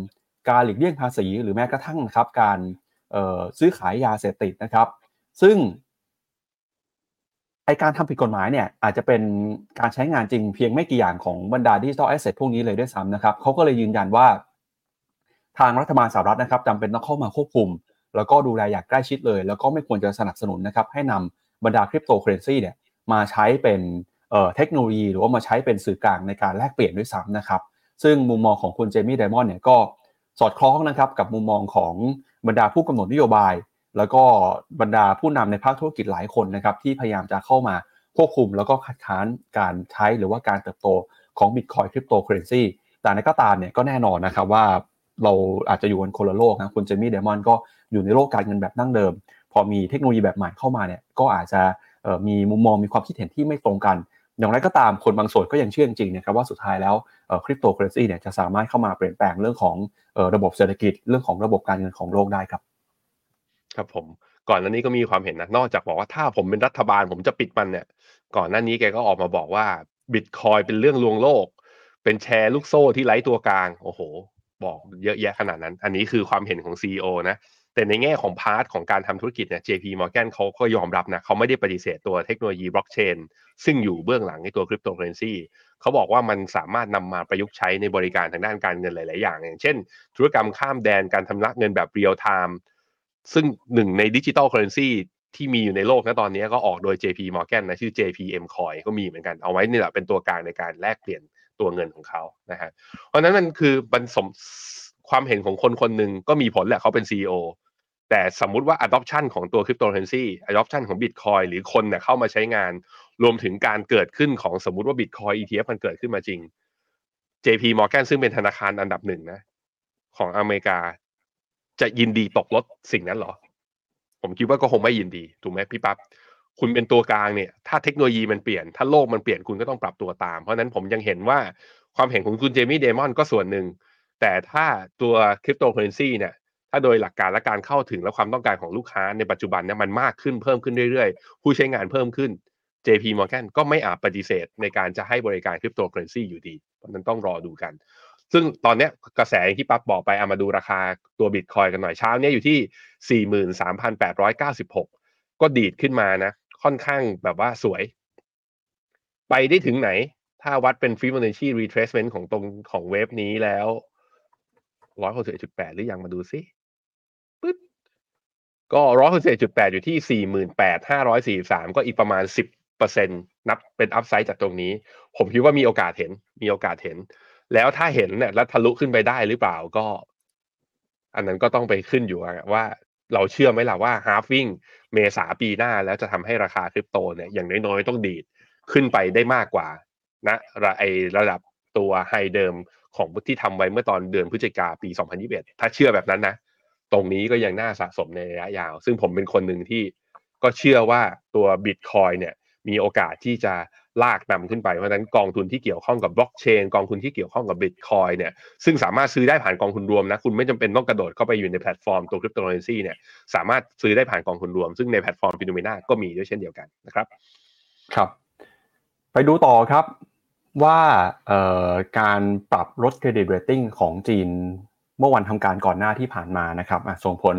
การหลีกเลี่ยงภาษี หรือแม้กระทั่งนะครับการซื้อขายยาเสพติดนะครับ ซึ่งไอการทำผิดกฎหมายเนี่ยอาจจะเป็นการใช้งานจริงเพียงไม่กี่อย่างของบรรดา digital asset พวกนี้เลยด้วยซ้ำนะครับเขาก็เลยยืนยันว่า ทางรัฐบาลสหรัฐนะครับจำเป็นต้องเข้ามาควบคุม แล้วก็ดูแลอย่างใกล้ชิดเลย แล้วก็ไม่ควรจะสนับสนุนนะครับให้นำบรรดาคริปโตเคอเรนซีเนี่ย มาใช้เป็นเทคโนโลยี หรือว่ามาใช้เป็นสื่อกลางในการแลกเปลี่ยนด้วยซ้ำนะครับ ซึ่งมุมมองของคุณเจมี่ไดมอนด์เนี่ยก็สอดคล้องนะครับกับมุมมองของบรรดาผู้กำหนดนโยบาย แล้วก็บรรดาผู้นำในภาคธุรกิจหลายคนนะครับที่พยายามจะเข้ามาควบคุมแล้วก็คัดค้านการใช้หรือว่าการเติบโตของบิตคอยน์คริปโตเคอเรนซีแต่อย่างไรก็ตามเนี่ยก็แน่นอนนะครับว่าเราอาจจะอยู่กันคนละโลกนะคุณเจมี่ไดมอนด์ก็อยู่ในโลกการเงินแบบดั้งเดิม พอมีเทคโนโลยีแบบใหม่เข้ามาเนี่ยก็อาจจะ มีมุมมองมีความคิดเห็นที่ไม่ตรงกัน อย่างไรก็ตามคนบางส่วนก็ยังเชื่อจริงๆนะครับว่าสุดท้ายแล้วคริปโตเคอเรนซีเนี่ยจะสามารถเข้ามาเปลี่ยนแปลงเรื่องของระบบเศรษฐกิจเรื่องของระบบการเงินของโลกได้ครับ ครับผมก่อนหน้านี้ก็มีความเห็นนะนอกจากบอกว่าถ้าผมเป็นรัฐบาลผมจะปิดมันเนี่ย ก่อนหน้านี้แกก็ออกมาบอกว่าบิตคอยน์เป็นเรื่องลวงโลก เป็นแชร์ลูกโซ่ที่ไร้ตัวกลาง โอ้โห บอกเยอะแยะขนาดนั้น อันนี้คือความเห็นของ CEO นะ แต่ในแง่ของ part ของการทำธุรกิจเนี่ย JP Morgan เขาก็ยอมรับนะเขาไม่ได้ปฏิเสธตัวเทคโนโลยีบล็อกเชนซึ่งอยู่เบื้องหลังในตัวคริปโตเคอเรนซีเขาบอกว่ามันสามารถนำมาประยุกต์ใช้ในบริการทางด้านการเงินหลาย ๆ อย่าง อย่างเช่น ธุรกรรมข้ามแดนการชำระเงินแบบเรียลไทม์ซึ่งหนึ่งใน digital currency ที่มีอยู่ในโลกนะตอนนี้ก็ออกโดย JP Morgan นะชื่อ JPM Coin ก็มีเหมือนกันเอาไว้นี่แหละเป็นตัวกลางในการแลกเปลี่ยนตัวเงินของเขานะฮะเพราะนั้นมันคือมันสมความเห็นของคนคนหนึ่งก็มีผลแหละเขาเป็น CEO แต่สมมุติว่า adoption ของตัว cryptocurrency adoption ของ Bitcoin หรือคนเนี่ยเข้ามาใช้งาน รวมถึงการเกิดขึ้นของสมมุติว่า Bitcoin ETF มันเกิดขึ้นมาจริง JP Morgan ซึ่งเป็นธนาคารอันดับหนึ่งนะ ของอเมริกา จะยินดีตกรถสิ่งนั้นหรอ ผมคิดว่าก็คงไม่ยินดี ถูกไหมพี่ปับ๊บคุณเป็นตัวกลางเนี่ย ถ้าเทคโนโลยีมันเปลี่ยน ถ้าโลกมันเปลี่ยนคุณก็ต้องปรับตัวตาม เพราะนั้นผมยังเห็นว่าความเห็นของคุณเจมี่ไดมอนด์ก็ส่วนหนึ่ง แต่ถ้าตัวคริปโตเคอเรนซีเนี่ย ถ้าโดยหลักการและการเข้าถึงและความต้องการของลูกค้าในปัจจุบันเนี่ยมันมากขึ้นเพิ่มขึ้นเรื่อยๆ ผู้ใช้งานเพิ่มขึ้น JP Morgan ก็ไม่อาจปฏิเสธในการจะให้บริการคริปโตเคอเรนซีอยู่ดีเพราะนั้นต้องรอดูกัน ซึ่งตอนนี้กระแสที่ปั๊บบอกไปเอามาดูราคาตัวบิตคอยกันหน่อยเช้านี้อยู่ที่ 43,896 ก็ดีดขึ้นมานะค่อนข้างแบบว่าสวย ไปได้ถึงไหน ถ้าวัดเป็น Fibonacci retracement ของตรงของเวฟนี้แล้ว161.8 หรือยังมาดูซิ ปึ๊บก็161.8อยู่ที่48,543ก็อีกประมาณ10%นับเป็น upside จากตรงนี้ ผมคิดว่ามีโอกาสเห็น มีโอกาสเห็น แล้วถ้าเห็นเนี่ยแล้วทะลุขึ้นไปได้หรือเปล่าก็ อันนั้นก็ต้องไปขึ้นอยู่ว่าเราเชื่อไหมล่ะว่า halving เมษาปีหน้าแล้วจะทำให้ราคาคริปโตเนี่ยอย่างน้อยๆต้องดีดขึ้นไปได้มากกว่านะไอระดับตัว high เดิมของที่ทำไว้เมื่อตอนเดือนพฤศจิกาปี 2021 ถ้าเชื่อแบบนั้นนะ ตรงนี้ก็ยังน่าสะสมในระยะยาว ซึ่งผมเป็นคนหนึ่งที่ก็เชื่อว่าตัวบิตคอยน์เนี่ยมีโอกาสที่จะลากนำขึ้นไปเพราะนั้นกองทุนที่เกี่ยวข้องกับบล็อกเชนกองทุนที่เกี่ยวข้องกับบิตคอยน์เนี่ยซึ่งสามารถซื้อได้ผ่านกองทุนรวมนะคุณไม่จำเป็นต้องกระโดดเข้าไปอยู่ในแพลตฟอร์มตัวคริปโตเคอเรนซีเนี่ยสามารถซื้อได้ผ่านกองทุนรวม ซึ่งในแพลตฟอร์ม FINNOMENA ก็มีด้วยเช่นเดียวกันนะครับครับ ไปดูต่อครับว่าการปรับลดเครดิตเรตติ้งของจีน เมื่อวันทำการก่อนหน้าที่ผ่านมานะครับส่งผล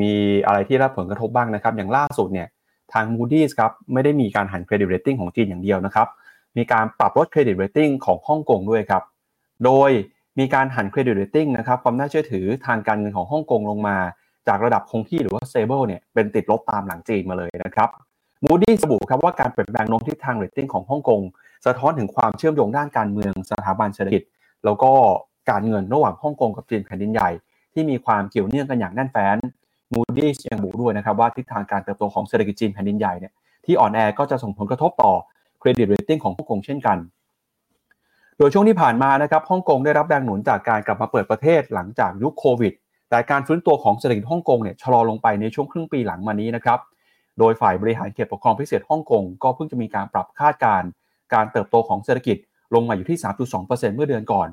มีอะไรที่รับผลกระทบบ้างนะครับ อย่างล่าสุดเนี่ยทาง Moody's ครับไม่ได้มีการหั่นเครดิตเรตติ้งของจีนอย่างเดียวนะครับ มีการปรับลดเครดิตเรตติ้งของฮ่องกงด้วยครับ โดยมีการหั่นเครดิตเรตติ้งนะครับความน่าเชื่อถือทางการเงินของฮ่องกงลงมา จากระดับคงที่หรือว่า stable เนี่ยเป็นติดลบตามหลังจีนมาเลยนะครับ Moody's ระบุครับว่าการเปลี่ยนแปลงโน้มทิศทางเรตติ้งของฮ่องกงสะท้อนถึงความเชื่อมโยงด้านการเมืองสถาบันเศรษฐกิจ แล้วก็ การเงินระหว่างฮ่องกงกับจีนแผ่นดินใหญ่ ที่มีความเกี่ยวเนื่องกันอย่างแน่นแฟ้น Moody's ยังบอกด้วยนะครับว่าทิศทางการเติบโตของเศรษฐกิจจีนแผ่นดินใหญ่เนี่ยที่อ่อนแอก็จะส่งผลกระทบต่อเครดิตเรตติ้งของฮ่องกงเช่นกัน โดยช่วงที่ผ่านมานะครับฮ่องกงได้รับแรงหนุนจากการกลับมาเปิดประเทศหลังจากยุคโควิด แต่การฟื้นตัวของเศรษฐกิจฮ่องกงเนี่ยชะลอลงไปในช่วงครึ่งปีหลังมานี้นะครับ โดยฝ่ายบริหารเขตปกครองพิเศษฮ่องกงก็เพิ่งจะมีการปรับคาดการณ์การเติบโตของเศรษฐกิจลงมาอยู่ที่ 3.2%เมื่อเดือนก่อน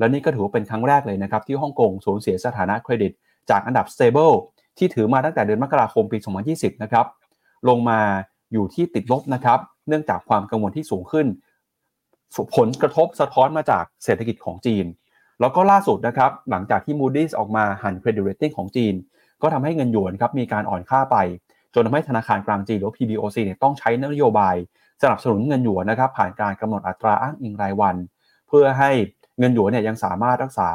และนี่ก็ถือว่าเป็นครั้งแรกเลยนะครับที่ฮ่องกงสูญเสียสถานะเครดิต จากอันดับ stable ที่ถือมาตั้งแต่เดือนมกราคมปี 2020 นะครับลงมาอยู่ที่ติดลบนะครับ เนื่องจากความกังวลที่สูงขึ้น ผลกระทบสะท้อนมาจากเศรษฐกิจของจีน แล้วก็ล่าสุดนะครับ หลังจากที่ Moody's ออกมาหั่นเครดิตเรตติ้งของจีน ก็ทำให้เงินหยวนครับมีการอ่อนค่าไป จนทำให้ธนาคารกลางจีนหรือ PBOC เนี่ยต้องใช้นโยบาย สนับสนุนเงินหยวนนะครับผ่านการกำหนดอัตราอ้างอิงรายวัน เพื่อให้ เงินหยวนเนี่ยยังสามารถรักษา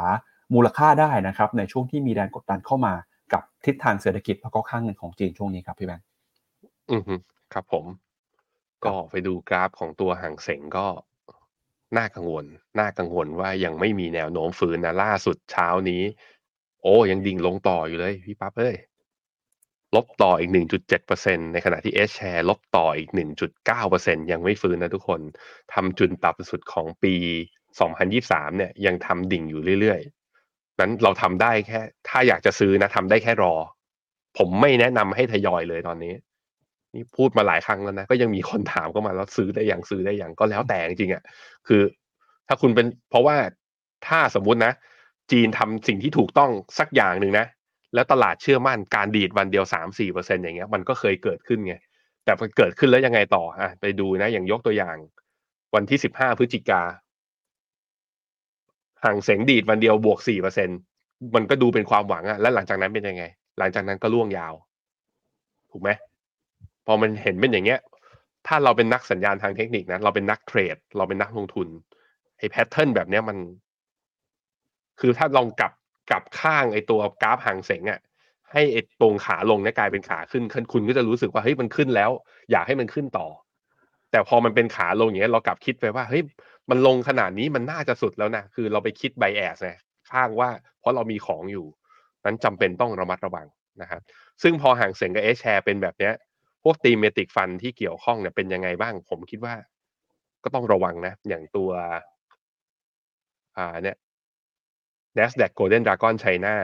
มูลค่าได้นะครับในช่วงที่มีแรงกดดันเข้ามากับทิศทางเศรษฐกิจแล้วก็ค่างเงินของจีนช่วงนี้ครับพี่แบงค์อือครับผม ก็ไปดูกราฟของตัวห่างเสงก็น่ากังวล น่ากังวลว่ายังไม่มีแนวโน้มฟื้นนะล่าสุดเช้านี้ โอ้ยังดิ่งลงต่ออยู่เลยพี่ปั๊บเอ้ยลบต่ออีก 1.7%ในขณะที่ S share ลบต่ออีก 1.9%ยังไม่ฟื้นนะทุกคนทำจุดต่ำสุดของปี 2023 เนี่ยยังทำดิ่งอยู่เรื่อยๆ นั้นเราทำได้แค่ ถ้าอยากจะซื้อนะทำได้แค่รอ ผมไม่แนะนำให้ทยอยเลยตอนนี้ นี่พูดมาหลายครั้งแล้วนะ ก็ยังมีคนถามเข้ามาแล้วซื้อได้อย่างซื้อได้อย่างก็แล้วแต่จริงๆอะ คือ ถ้าคุณเป็นเพราะว่าถ้าสมมุตินะ จีนทำสิ่งที่ถูกต้องสักอย่างหนึ่งนะ แล้วตลาดเชื่อมั่นการดีดวันเดียวสามสี่เปอร์เซ็นอย่างเงี้ย มันก็เคยเกิดขึ้นไงแต่พอเกิดขึ้นแล้วยังไงต่ออะไปดูนะ อย่างยกตัวอย่าง วันที่สิบห้าพฤศจิกา ห่างเสงดีดวันเดียวบวกสี่เปอร์เซ็นมันก็ดูเป็นความหวังอะแล้วหลังจากนั้นเป็นยังไง หลังจากนั้นก็ล่วงยาว ถูกไหมพอมันเห็นเป็นอย่างเงี้ย ถ้าเราเป็นนักสัญญาณทางเทคนิคนะเราเป็นนักเทรด เราเป็นนักลงทุนไอ้แพทเทิร์นแบบเนี้ยมัน คือถ้าลองกลับกลับข้างไอ้ตัวกราฟห่างเสงอะให้ไอ้ตรงขาลงเนี่ยกลายเป็นขาขึ้นคุณก็จะรู้สึกว่าเฮ้ยมันขึ้นแล้ว อยากให้มันขึ้นต่อ แต่พอมันเป็นขาลงอย่างเงี้ยเรากลับคิดไปว่าเฮ้ย มันลงขนาดนี้มันน่าจะสุดแล้วนะคือเราไปคิดไบแอสไงข้างว่าเพราะเรามีของอยู่ นั้นจำเป็นต้องระมัดระวังนะครับซึ่งพอฮั่งเส็งกับ H-Share เป็นแบบเนี้ยพวก thematic fund ที่เกี่ยวข้องเนี่ยเป็นยังไงบ้าง ผมคิดว่า ก็ต้องระวังนะ อย่างตัว อ่าเนี่ย NASDAQ Golden Dragon China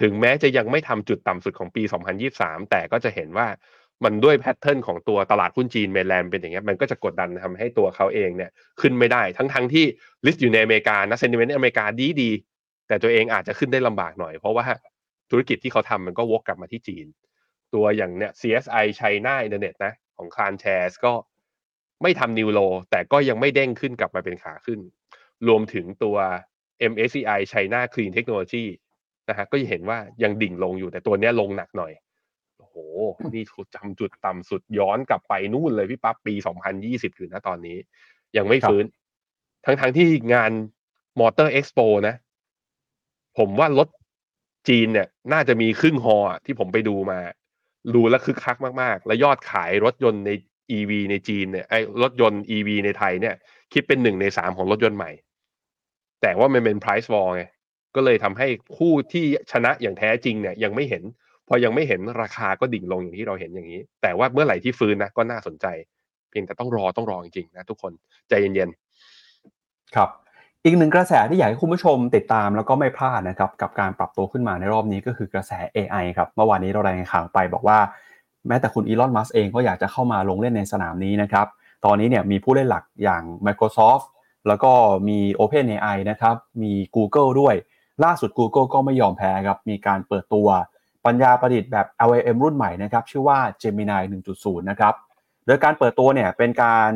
ถึงแม้จะยังไม่ทำจุดต่ำสุดของปี 2023 แต่ก็จะเห็นว่า มันด้วย pattern ของตัวตลาดหุ้นจีน mainland เป็นอย่างเงี้ยมันก็จะกดดันทำให้ตัวเขาเองเนี่ยขึ้นไม่ได้ทั้งทั้งที่ list อยู่ในอเมริกานะ sentiment อเมริกาดีดีแต่ตัวเองอาจจะขึ้นได้ลำบากหน่อย เพราะว่าธุรกิจที่เขาทำมันก็วกกลับมาที่จีน ตัวอย่างเนี่ย CSI China Internet นะของคารแชร์ก็ไม่ทำนิวโลแต่ก็ยังไม่เด้งขึ้นกลับมาเป็นขาขึ้น รวมถึงตัว MSCI China Clean Technology นะฮะก็จะเห็นว่ายังดิ่งลงอยู่แต่ตัวนี้ลงหนักหน่อย โอ้โห นี่จำจุดต่ำสุดย้อนกลับไปนู่นเลยพี่ปั๊บปี 2020ถึงนะตอนนี้ ยังไม่ฟื้น ทั้งๆทที่งานมอเตอร์เอ็กซ์โปนะ ผมว่ารถจีนเนี่ย น่าจะมีครึ่งฮอที่ผมไปดูมา ดูแล้วคึกคักมากๆ และยอดขายรถยนต์ใน EV ในจีนเนี่ยไอ้รถยนต์ EV ในไทยเนี่ย คิดเป็นหนึ่งในสามของรถยนต์ใหม่ แต่ว่ามันเป็น price war ไงก็เลยทำให้คู่ที่ชนะอย่างแท้จริงเนี่ย ยังไม่เห็นพ อยังไม่เห็นราคาก็ดิ่งลงอย่างที่เราเห็นอย่างนี้ แต่ว่าเมื่อไหร่ที่ฟื้นนะก็น่าสนใจ เพียงแต่ต้องรอต้องรอจริงๆนะทุกคนใจเย็นๆครับอีกหนึ่งกระแสที่อยากให้คุณผู้ชมติดตามแล้วก็ไม่พลาดนะครับกับการปรับตัวขึ้นมาในรอบนี้ก็คือกระแส AI ครับเมื่อวานนี้เรารายงานข่าวไปบอกว่า แม้แต่คุณอีลอนมัสเองก็อยากจะเข้ามาลงเล่นในสนามนี้นะครับตอนนี้เนี่ยมีผู้เล่นหลักอย่าง Microsoft แล้วก็มี OpenAI นะครับมี Google ด้วย ล่าสุด Google ก็ไม่ยอมแพ้ครับมีการเปิดตัว ปัญญาประดิษฐ์แบบ LLM รุ่นใหม่นะครับชื่อว่า Gemini 1.0 นะครับโดยการเปิดตัวเนี่ยเป็นการ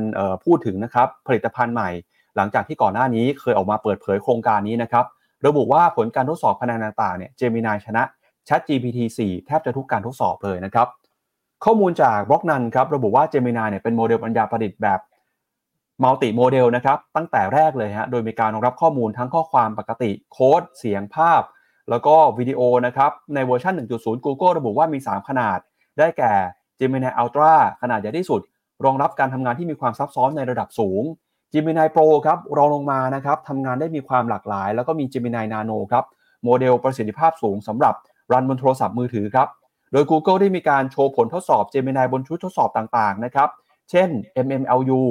พูดถึงนะครับผลิตภัณฑ์ใหม่ หลังจากที่ก่อนหน้านี้เคยออกมาเปิดเผยโครงการนี้นะครับระบุว่าผลการทดสอบคะแนนต่างๆเนี่ย Gemini ชนะ ChatGPT 4 แทบจะทุกการทดสอบเลยนะครับข้อมูลจากบล็อกนะครับระบุว่า Gemini เนี่ยเป็นโมเดลปัญญาประดิษฐ์แบบ multimodal นะครับตั้งแต่แรกเลยฮะโดยมีการรองรับข้อมูลทั้งข้อความปกติ โค้ด เสียงภาพ แล้วก็วิดีโอนะครับในเวอร์ชัน1.0 Google ระบุว่ามี 3 ขนาด ได้แก่ Gemini Ultra ขนาดใหญ่ที่สุด รองรับการทำงานที่มีความซับซ้อนในระดับสูง Gemini Pro ครับรองลงมานะครับทำงานได้มีความหลากหลาย แล้วก็มี Gemini Nano ครับโมเดลประสิทธิภาพสูงสำหรับรันบนโทรศัพท์มือถือครับโดย Google ได้มีการโชว์ผลทดสอบ Gemini บนชุดทดสอบต่างๆนะครับเช่น MMLU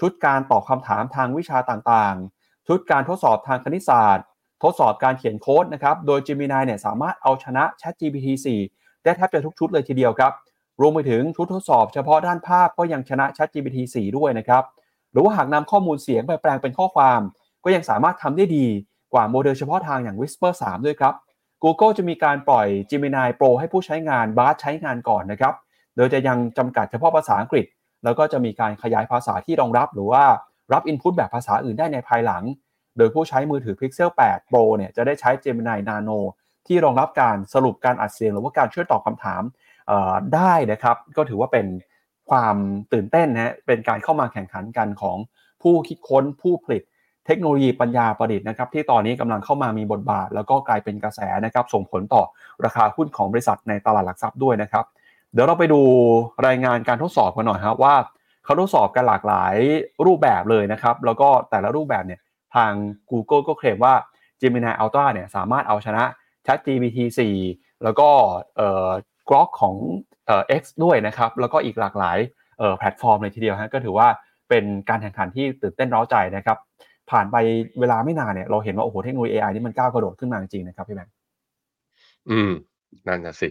ชุดการตอบคำถามทางวิชาต่างๆ ชุดการทดสอบทางคณิตศาสตร์ ดสอบการเขียนโค้ดนะครับ โดย Gemini เนี่ยสามารถเอาชนะ ChatGPT 4 ได้แทบจะทุกชุดเลยทีเดียวครับ รวมไปถึงชุดทดสอบเฉพาะด้านภาพก็ยังชนะ ChatGPT 4 ด้วยนะครับ หรือว่าหากนำข้อมูลเสียงไปแปลงเป็นข้อความ ก็ยังสามารถทำได้ดีกว่าโมเดลเฉพาะทางอย่าง Whisper 3 ด้วยครับ Google จะมีการปล่อย Gemini Pro ให้ผู้ใช้งานบาร์ใช้งานก่อนนะครับ โดยจะยังจำกัดเฉพาะภาษาอังกฤษ แล้วก็จะมีการขยายภาษาที่รองรับ หรือว่ารับ Input แบบภาษาอื่นได้ในภายหลัง โดยผู้ใช้มือถือ Pixel 8 Pro เนี่ยจะได้ใช้ Gemini Nano ที่รองรับการสรุปการอัดเสียง หรือว่าการช่วยตอบคำถามได้นะครับ ก็ถือว่าเป็นความตื่นเต้นนะเป็นการเข้ามาแข่งขันกันของผู้คิดค้นผู้ผลิตเทคโนโลยีปัญญาประดิษฐ์นะครับที่ตอนนี้กำลังเข้ามามีบทบาท แล้วก็กลายเป็นกระแสนะครับส่งผลต่อราคาหุ้นของบริษัทในตลาดหลักทรัพย์ด้วยนะครับ เดี๋ยวเราไปดูรายงานการทดสอบกันหน่อยครับว่าเขาทดสอบกันหลากหลายรูปแบบเลยนะครับ แล้วก็แต่ละรูปแบบเนี่ย ทาง Google ก็เคลมว่า Gemini Ultra เนี่ยสามารถเอาชนะ ChatGPT 4 แล้วก็เอ่อ Grok ของเอ่อ X ด้วยนะครับ แล้วก็อีกหลากหลายแพลตฟอร์มเลยทีเดียวฮะก็ถือว่าเป็นการแข่งขันที่ตื่นเต้นร้าใจนะครับ ผ่านไปเวลาไม่นานเนี่ยเราเห็นว่า โอ้โหเทคโนโลยี AI นี่มันก้าวกระโดดขึ้นมาจริงๆนะครับพี่แบงค์อืม นั่นน่ะสิ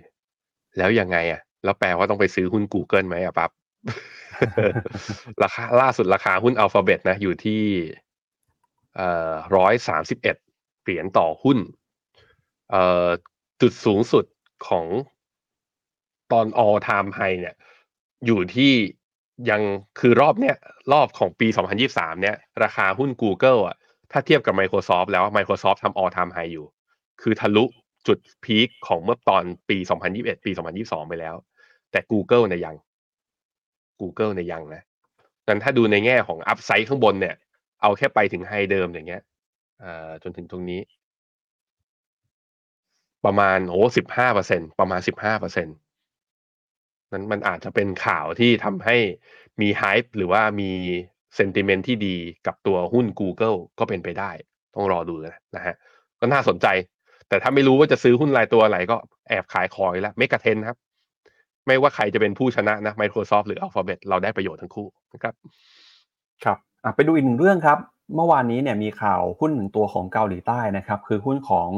แล้วยังไงอะ แล้วแปลว่าต้องไปซื้อหุ้น Google ไหมอะปั๊บราคาล่าสุดราคาหุ้นอัลฟาเบตนะ อยู่ที่ ร้อยสามสิบเอ็ดเหรียญต่อหุ้นจุดสูงสุดของตอน all time high เนี่ย อยู่ที่ยังคือรอบเนี้ยรอบของปี 2023 เนี่ย ราคาหุ้น Google อะ ถ้าเทียบกับ Microsoft แล้ว Microsoft ทำ all time high อยู่ คือทะลุจุดพีคของเมื่อตอนปี 2021 ปี 2022 ไปแล้ว แต่ Google เนี่ยยัง Google เนี่ยยังนะนั้นถ้าดูในแง่ของอัพไซด์ข้างบนเนี่ย เอาแค่ไปถึงไฮเดิมอย่างเงี้ยอ่าจนถึงตรงนี้ ประมาณโอ้สิบห้าเปอร์เซ็นประมาณสิบห้าเปอร์เซ็นนั้นมันอาจจะเป็นข่าวที่ทำให้มีไฮป์หรือว่ามีเซนติเมนต์ที่ดีกับตัวหุ้น Google ก็เป็นไปได้ ต้องรอดูนะฮะ ก็น่าสนใจ แต่ถ้าไม่รู้ว่าจะซื้อหุ้นรายตัวอะไรก็แอบขายคอยแล้วเมกระเทนครับ ไม่ว่าใครจะเป็นผู้ชนะนะ Microsoft หรือ Alphabet เราได้ประโยชน์ทั้งคู่นะครับ ครับ ไปดูอีกหนึ่งเรื่องครับ เมื่อวานนี้เนี่ยมีข่าวหุ้นหนึ่งตัวของเกาหลีใต้นะครับ คือหุ้นของ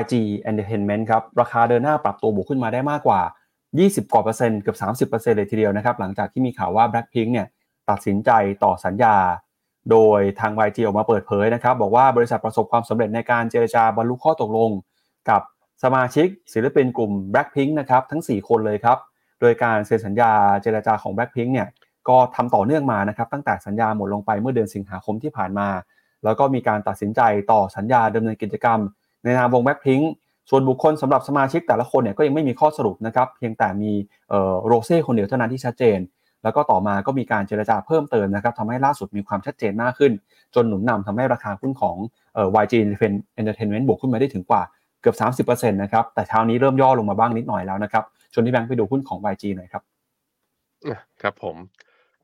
YG Entertainment ครับ ราคาเดินหน้าปรับตัวบวกขึ้นมาได้มากกว่า 20 กว่าเปอร์เซ็นต์เกือบ30เปอร์เซ็นต์เลยทีเดียวนะครับ หลังจากที่มีข่าวว่า Blackpink เนี่ยตัดสินใจต่อสัญญา โดยทาง YG ออกมาเปิดเผยนะครับ บอกว่าบริษัทประสบความสำเร็จในการเจรจาบรรลุข้อตกลง กับสมาชิกศิลปินกลุ่ม Blackpink นะครับทั้ง 4 คนเลยครับ โดยการเซ็นสัญญาเจรจาของ Blackpink เนี่ย ก็ทำต่อเนื่องมานะครับตั้งแต่สัญญาหมดลงไปเมื่อเดือนสิงหาคมที่ผ่านมา แล้วก็มีการตัดสินใจต่อสัญญาดำเนินกิจกรรม ในนามวง Blackpink ส่วนบุคคลสำหรับสมาชิกแต่ละคนเนี่ยก็ยังไม่มีข้อสรุปนะครับเพียงแต่มีโรเซ่คนเดียวเท่านั้นที่ชัดเจน แล้วก็ต่อมาก็มีการเจรจาเพิ่มเติมนะครับทำให้ล่าสุดมีความชัดเจนมากขึ้น จนหนุนนำทำให้ราคาหุ้นของ YG Entertainment บวกขึ้นมาได้ถึงกว่าเกือบ 30%นะครับแต่เช้านี้เริ่มย่อลงมาบ้างนิดหน่อยแล้วนะครับชวนที่แบงค์ไปดูหุ้นของ YG หน่อยครับครับผม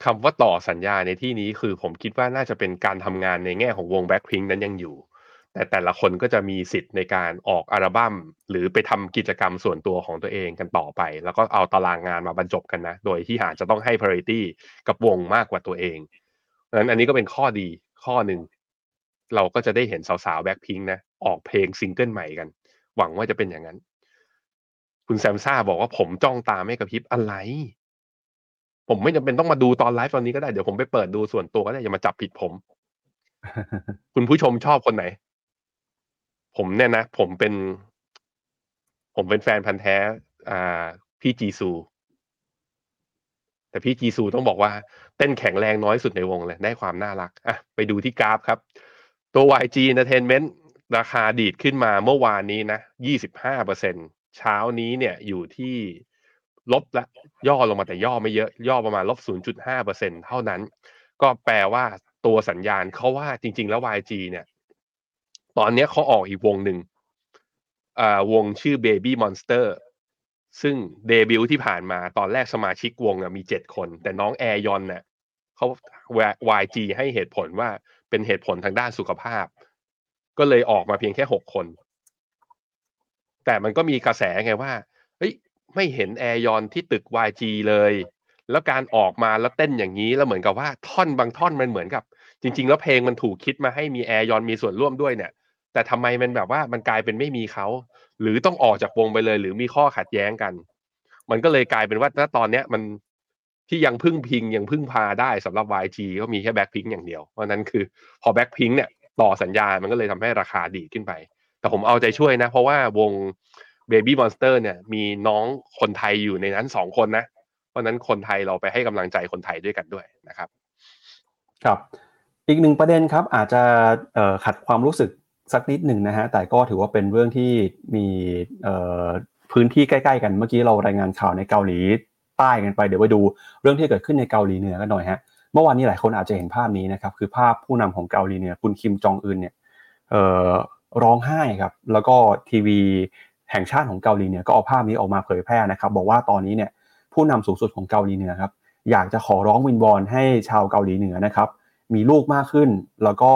คำว่าต่อสัญญาในที่นี้คือผมคิดว่าน่าจะเป็นการทำงานในแง่ของวง Blackpink นั้นยังอยู่ แต่แต่ละคนก็จะมีสิทธิ์ในการออกอัลบั้ม หรือไปทำกิจกรรมส่วนตัวของตัวเองกันต่อไป แล้วก็เอาตารางงานมาบรรจบกันนะ โดยที่อาจจะต้องให้ priority กับวงมากกว่าตัวเองเพราะนั้นอันนี้ก็เป็นข้อดีข้อหนึ่งเราก็จะได้เห็นสาวๆ Blackpink นะออกเพลงซิงเกิลใหม่กัน หวังว่าจะเป็นอย่างนั้น คุณแซมซ่าบอกว่าผมจ้องตาไม่กระพริบอะไร ผมไม่จำเป็นต้องมาดูตอนไลฟ์ตอนนี้ก็ได้ เดี๋ยวผมไปเปิดดูส่วนตัวก็ได้อย่ามาจับผิดผม คุณผู้ชมชอบคนไหน ผมเนี่ยนะ ผมเป็น ผมเป็นแฟนพันธ์แท้ อ่า พี่จีซู แต่พี่จีซูต้องบอกว่า เต้นแข็งแรงน้อยสุดในวงเลย ได้ความน่ารัก อะ ไปดูที่กราฟครับ ตัว YG Entertainment ราคาดีดขึ้นมาเมื่อวานนี้นะ 25เปอร์เซ็นเช้านี้เนี่ยอยู่ที่ ลบละย่อลงมาแต่ย่อไม่เยอะ ย่อประมาณลบ 0.5เปอร์เซ็นเท่านั้น ก็แปลว่าตัวสัญญาณเขาว่าจริง ๆ แล้ว YG เนี่ย ตอนนี้เขาออกอีกวงหนึ่งอ่าวงชื่อ Baby Monster ซึ่งเดบิวที่ผ่านมาตอนแรกสมาชิกวงมีเจ็ดคน แต่น้องแอร์ยอนเนี่ยเขา YG ให้เหตุผลว่าเป็นเหตุผลทางด้านสุขภาพ ก็เลยออกมาเพียงแค่หกคน แต่มันก็มีกระแสไงว่า ไม่เห็นแอร์ยอนที่ตึก YG เลย แล้วการออกมาแล้วเต้นอย่างนี้แล้วเหมือนกับว่าท่อนบางท่อนมันเหมือนกับ จริง ๆ แล้วเพลงมันถูกคิดมาให้มีแอร์ยอนมีส่วนร่วมด้วยเนี่ย แต่ทำไมมันแบบว่ามันกลายเป็นไม่มีเขาหรือต้องออกจากวงไปเลย หรือมีข้อขัดแย้งกัน มันก็เลยกลายเป็นว่าณตอนเนี้ยมันที่ยังพึ่งพิงยังพึ่งพาได้สำหรับ YG ก็มีแค่แบ็คพิงอย่างเดียว เพราะนั้นคือพอแบ็คพิงเนี่ยต่อสัญญา มันก็เลยทำให้ราคาดีขึ้นไป แต่ผมเอาใจช่วยนะ เพราะว่าวง Baby Monster เนี่ยมีน้องคนไทยอยู่ในนั้นสองคนนะ เพราะนั้นคนไทยเราไปให้กำลังใจคนไทยด้วยกันด้วยนะครับ ครับ อีกหนึ่งประเด็นครับอาจจะขัดความรู้สึกสักนิดหนึ่งนะฮะแต่ก็ถือว่าเป็นเรื่องที่มีพื้นที่ใกล้ๆกันเมื่อกี้เรารายงานข่าวในเกาหลีใต้กันไปเดี๋ยวไปดูเรื่องที่เกิดขึ้นในเกาหลีเหนือกันหน่อยฮะเมื่อวานนี้หลายคนอาจจะเห็นภาพนี้นะครับคือภาพผู้นำของเกาหลีเหนือคุณคิมจองอึนเนี่ยร้องไห้ครับแล้วก็ทีวี แห่งชาติของเกาหลีเหนือก็เอาภาพนี้ออกมาเผยแพร่นะครับ บอกว่าตอนนี้เนี่ยผู้นำสูงสุดของเกาหลีเหนือครับอยากจะขอร้องวินวอนให้ชาวเกาหลีเหนือนะครับ มีลูกมากขึ้น แล้วก็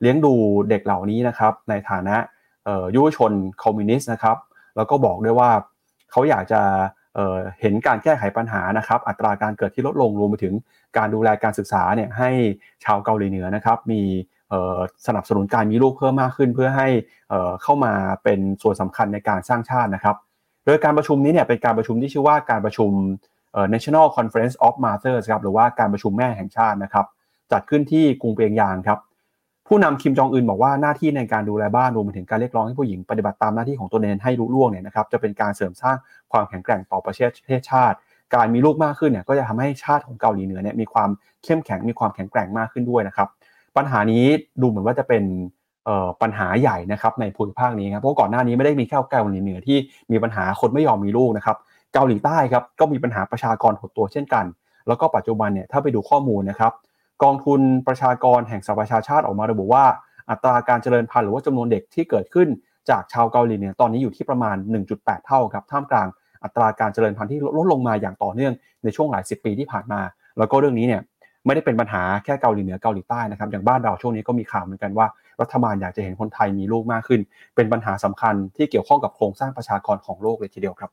เลี้ยงดูเด็กเหล่านี้นะครับ ในฐานะยุวชนคอมมิวนิสต์นะครับ แล้วก็บอกด้วยว่าเขาอยากจะเห็นการแก้ไขปัญหานะครับ อัตราการเกิดที่ลดลงรวมไปถึงการดูแลการศึกษาเนี่ยให้ชาวเกาหลีเหนือนะครับ มี สนับสนุนการมีลูกเพิ่มมากขึ้น เพื่อให้เข้ามาเป็นส่วนสำคัญในการสร้างชาตินะครับ โดยการประชุมนี้เนี่ยเป็นการประชุมที่ชื่อว่าการประชุม National Conference of Mothers ครับหรือว่าการประชุมแม่แห่งชาตินะครับ จัดขึ้นที่กรุงเปียงยางครับผู้นำคิมจองอึนบอกว่าหน้าที่ในการดูแลบ้านรวมไปถึงการเรียกร้องให้ผู้หญิงปฏิบัติตามหน้าที่ของตัวเองให้รู้ล่วงเนี่ยนะครับจะเป็นการเสริมสร้างความแข็งแกร่งต่อประเทศชาติ การมีลูกมากขึ้นเนี่ยก็จะทำให้ชาติของเกาหลีเหนือเนี่ยมีความเข้มแข็งมีความแข็งแกร่งมากขึ้นด้วยนะครับ ปัญหานี้ดูเหมือนว่าจะเป็นปัญหาใหญ่นะครับในภูมิภาคนี้ครับเพราะก่อนหน้านี้ไม่ได้มีแค่เกาหลีเหนือที่มีปัญหาคนไม่ยอมมีลูกนะครับเกาหลีใต้ครับก็มีปัญหาประชากรหดตัวเช่นกัน แล้วก็ปัจจุบันเนี่ยถ้าไปดูข้อมูลนะครับกองทุนประชากรแห่งสหประชาชาติออกมาระบุว่า อัตราการเจริญพันธุ์หรือว่าจำนวนเด็กที่เกิดขึ้นจากชาวเกาหลีเนี่ยตอนนี้อยู่ที่ประมาณ 1.8 เท่าครับท่ามกลางอัตราการเจริญพันธุ์ที่ลดลงมาอย่างต่อเนื่องในช่วงหลายสิบปีที่ผ่านมา แล้วก็เรื่องนี้เนี่ย ไม่ได้เป็นปัญหาแค่เกาหลีเหนือเกาหลีใต้นะครับอย่างบ้านเราช่วงนี้ก็มีข่าวเหมือนกันว่ารัฐบาลอยากจะเห็นคนไทยมีลูกมากขึ้น เป็นปัญหาสำคัญที่เกี่ยวข้องกับโครงสร้างประชากรของโลกเลยทีเดียวครับ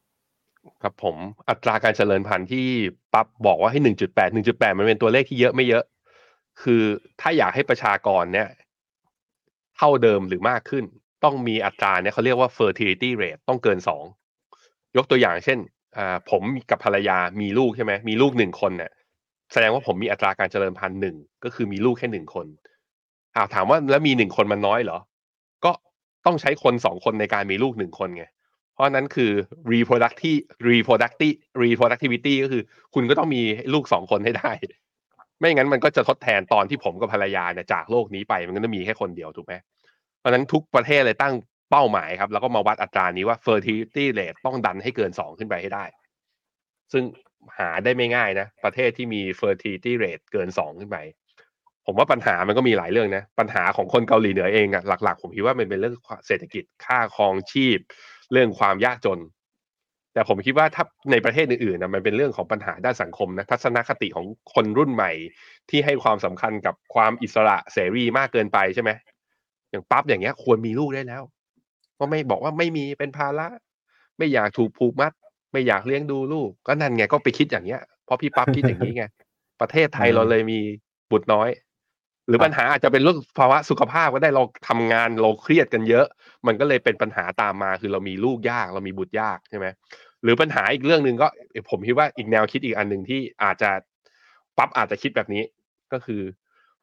ครับผมอัตราการเจริญพันธุ์ที่ปั๊บบอกว่าให้หนึ่งจุดแปดหนึ่งจุดแปดมันเป็นตัวเลขที่เยอะไม่เยอะ คือถ้าอยากให้ประชากรเนี่ย เท่าเดิมหรือมากขึ้น ต้องมีอัตราเนี่ยเขาเรียกว่า fertility rate ต้องเกินสองยกตัวอย่างเช่นอ่าผมกับภรรยามีลูกใช่ไหมมีลูกหนึ่งคนเนี่ย แสดงว่าผมมีอัตราการเจริญพันธุ์หนึ่งก็คือมีลูกแค่หนึ่งคนอาถามว่าแล้วมีหนึ่งคนมันน้อยเหรอ ก็ต้องใช้คนสองคนในการมีลูกหนึ่งคนไง เพราะนั้นคือ reproductive reproductive reproductivity ก็คือ คุณก็ต้องมีลูกสองคนให้ได้ ไม่งั้นมันก็จะทดแทนตอนที่ผมกับภรรยาเนี่ยจากโลกนี้ไปมันก็จะมีแค่คนเดียวถูกไหมเพราะนั้นทุกประเทศเลยตั้งเป้าหมายครับ แล้วก็มาวัดอัตรานี้ว่า fertility rate ต้องดันให้เกินสองขึ้นไปให้ได้ ซึ่ง หาได้ไม่ง่ายนะ ประเทศที่มี fertility rate เกินสองขึ้นไป ผมว่าปัญหามันก็มีหลายเรื่องนะ ปัญหาของคนเกาหลีเหนือเองอะหลัก ๆ ผมคิดว่ามันเป็นเรื่องเศรษฐกิจค่าครองชีพ เรื่องความยากจน แต่ผมคิดว่าถ้าในประเทศอื่นๆนะมันเป็นเรื่องของปัญหาด้านสังคมนะทัศนคติของคนรุ่นใหม่ ที่ให้ความสำคัญกับความอิสระเสรีมากเกินไปใช่ไหมอย่างปั๊บอย่างเงี้ยควรมีลูกได้แล้ว ก็ไม่บอกว่าไม่มีเป็นภาระไม่อยากถูกผูกมัด ไม่อยากเลี้ยงดูลูก ก็นั่นไงก็ไปคิดอย่างเงี้ยเพราะพี่ปั๊บคิดอย่างนี้ไงประเทศไทยเราเลยมีบุตรน้อย หรือปัญหาอาจจะเป็นเรื่องภาวะสุขภาพก็ได้เราทำงานเราเครียดกันเยอะ มันก็เลยเป็นปัญหาตามมา คือเรามีลูกยากเรามีบุตรยากใช่ไหมหรือปัญหาอีกเรื่องหนึ่งก็ผมคิดว่าอีกแนวคิดอีกอันหนึ่งที่อาจจะปั๊บอาจจะคิดแบบนี้ ก็คือ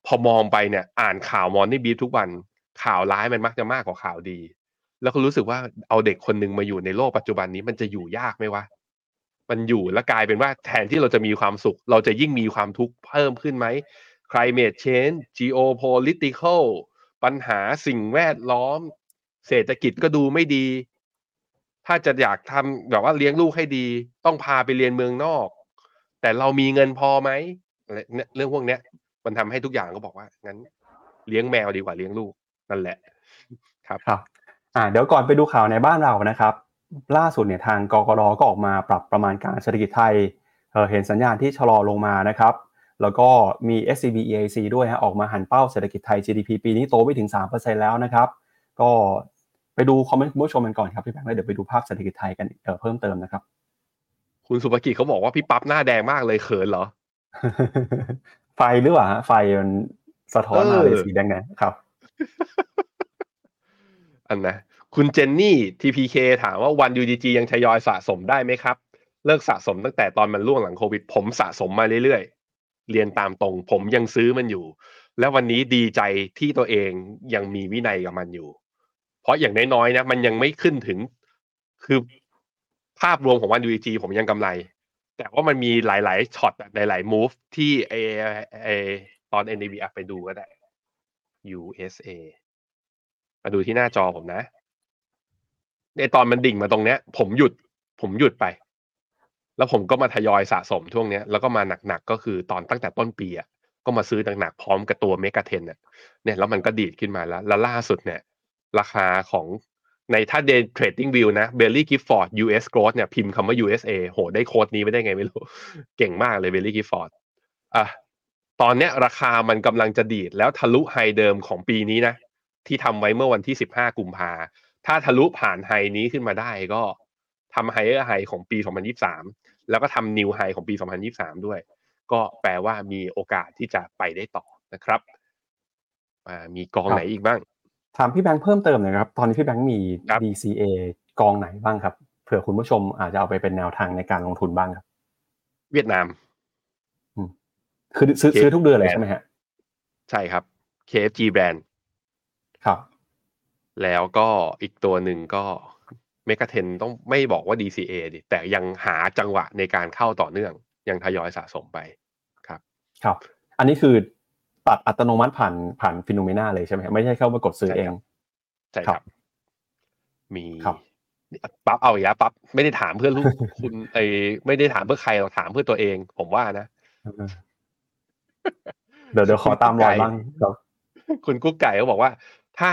พอมองไปเนี่ย อ่านข่าวมอนนี่บีทุกวันข่าวร้ายมันมักจะมากกว่าข่าวดี แล้วก็รู้สึกว่าเอาเด็กคนหนึ่งมาอยู่ในโลกปัจจุบันนี้มันจะอยู่ยากไหมวะมันอยู่แล้วกลายเป็นว่าแทนที่เราจะมีความสุข เราจะยิ่งมีความทุกข์เพิ่มขึ้นไหม climate change geopolitical ปัญหาสิ่งแวดล้อม เศรษฐกิจก็ดูไม่ดี ถ้าจะอยากทำแบบว่าเลี้ยงลูกให้ดี ต้องพาไปเรียนเมืองนอก แต่เรามีเงินพอไหมเรื่องพวกเนี้ย มันทำให้ทุกอย่างก็บอกว่างั้น เลี้ยงแมวดีกว่าเลี้ยงลูกนั่นแหละ ครับครับ อ่าเดี๋ยวก่อนไปดูข่าวในบ้านเรานะครับ ล่าสุดเนี่ยทางกกรก็ออกมาปรับประมาณการเศรษฐกิจไทยเเห็นสัญญาณที่ชะลอลงมานะครับ แล้วก็มี SCB EIC ด้วยฮะออกมาหันเป้าเศรษฐกิจไทย GDP ปีนี้โตไปถึง 3%แล้วนะครับ ก็ไปดูคอมเมนต์คุณผู้ชมกันก่อนครับพี่แบงค์แล้วเดี๋ยวไปดูภาพเศรษฐกิจไทยกันเพิ่มเติมนะครับ คุณสุภกิจเขาบอกว่าพี่ปั๊บหน้าแดงมากเลยเขินเหรอ ไฟหรือเปล่าฮะไฟมันสะท้อนมาเลยสีแดงๆครับ อันนะคุณเจนนี่ TPK ถามว่าวัน UDG ยังทยอยสะสมได้ไหมครับ เลิกสะสมตั้งแต่ตอนมันล่วงหลังโควิด ผมสะสมมาเรื่อยเรียนตามตรง ผมยังซื้อมันอยู่ แล้ววันนี้ดีใจที่ตัวเองยังมีวินัยกับมันอยู่ เพราะอย่างน้อยๆนะมันยังไม่ขึ้นถึงคือภาพรวมของวันยูจีผมยังกำไร แต่ว่ามันมีหลายๆช็อตหลายๆมูฟที่เอเอตอน NDB ไปดูก็ได้ USA มาดูที่หน้าจอผมนะในตอนมันดิ่งมาตรงเนี้ย ผมหยุด ผมหยุดไป แล้วผมก็มาทยอยสะสมช่วงเนี้ย แล้วก็มาหนักๆก็คือตอนตั้งแต่ต้นปีอะก็มาซื้อหนักๆพร้อมกับตัว mega 10เนี่ยเนี่ยแล้วมันก็ดีดขึ้นมาแล้ว แล้วล่าสุดเนี่ย ราคาของในถ้า day TradingView นะ Baillie Gifford US growth เนี่ยพิมพ์คำว่า USA โหได้โค้ดนี้ไม่ได้ไงไม่รู้ เก่งมากเลย Baillie Gifford อะตอนเนี้ยราคามันกำลังจะดีดแล้วทะลุ high เดิมของปีนี้นะ ที่ทำไว้เมื่อวันที่สิบห้ากุมภาถ้าทะลุผ่านไฮนี้ขึ้นมาได้ก็ทำ higher high ของปี 2023 แล้วก็ทำ new high ของปี 2023 ด้วย ก็แปลว่ามีโอกาสที่จะไปได้ต่อนะครับมีกองไหนอีกบ้าง ถามพี่แบงค์เพิ่มเติมหน่อยครับ ตอนนี้พี่แบงค์มีครับ DCA กองไหนบ้างครับ เผื่อคุณผู้ชมอาจจะเอาไปเป็นแนวทางในการลงทุนบ้างครับ เวียดนามคือซื้อ KFG ซื้อทุกเดือนเลยใช่ไหมฮะ ใช่ครับ KFG brand ครับ แล้วก็อีกตัวหนึ่งก็เมกะเทนต้องไม่บอกว่า DCA ดิแต่ยังหาจังหวะในการเข้าต่อเนื่อง ยังทยอยสะสมไปครับ ครับ อันนี้คือตัดอัตโนมัติผ่านผ่านฟิโนเมนาเลยใช่ไหมครับไม่ใช่เข้ามากดซื้อเองใช่คครัรับบมีครับปั๊บเอาอย่างปั๊บไม่ได้ถามเพื่อลูกคุณไอไม่ได้ถามเพื่อใครเราถามเพื่อตัวเอง ผมว่านะ เดี๋ยวเดี๋ยวขอตามรอยบ้างครับคุณกุ๊กไก่เขาบอกว่า ถ้า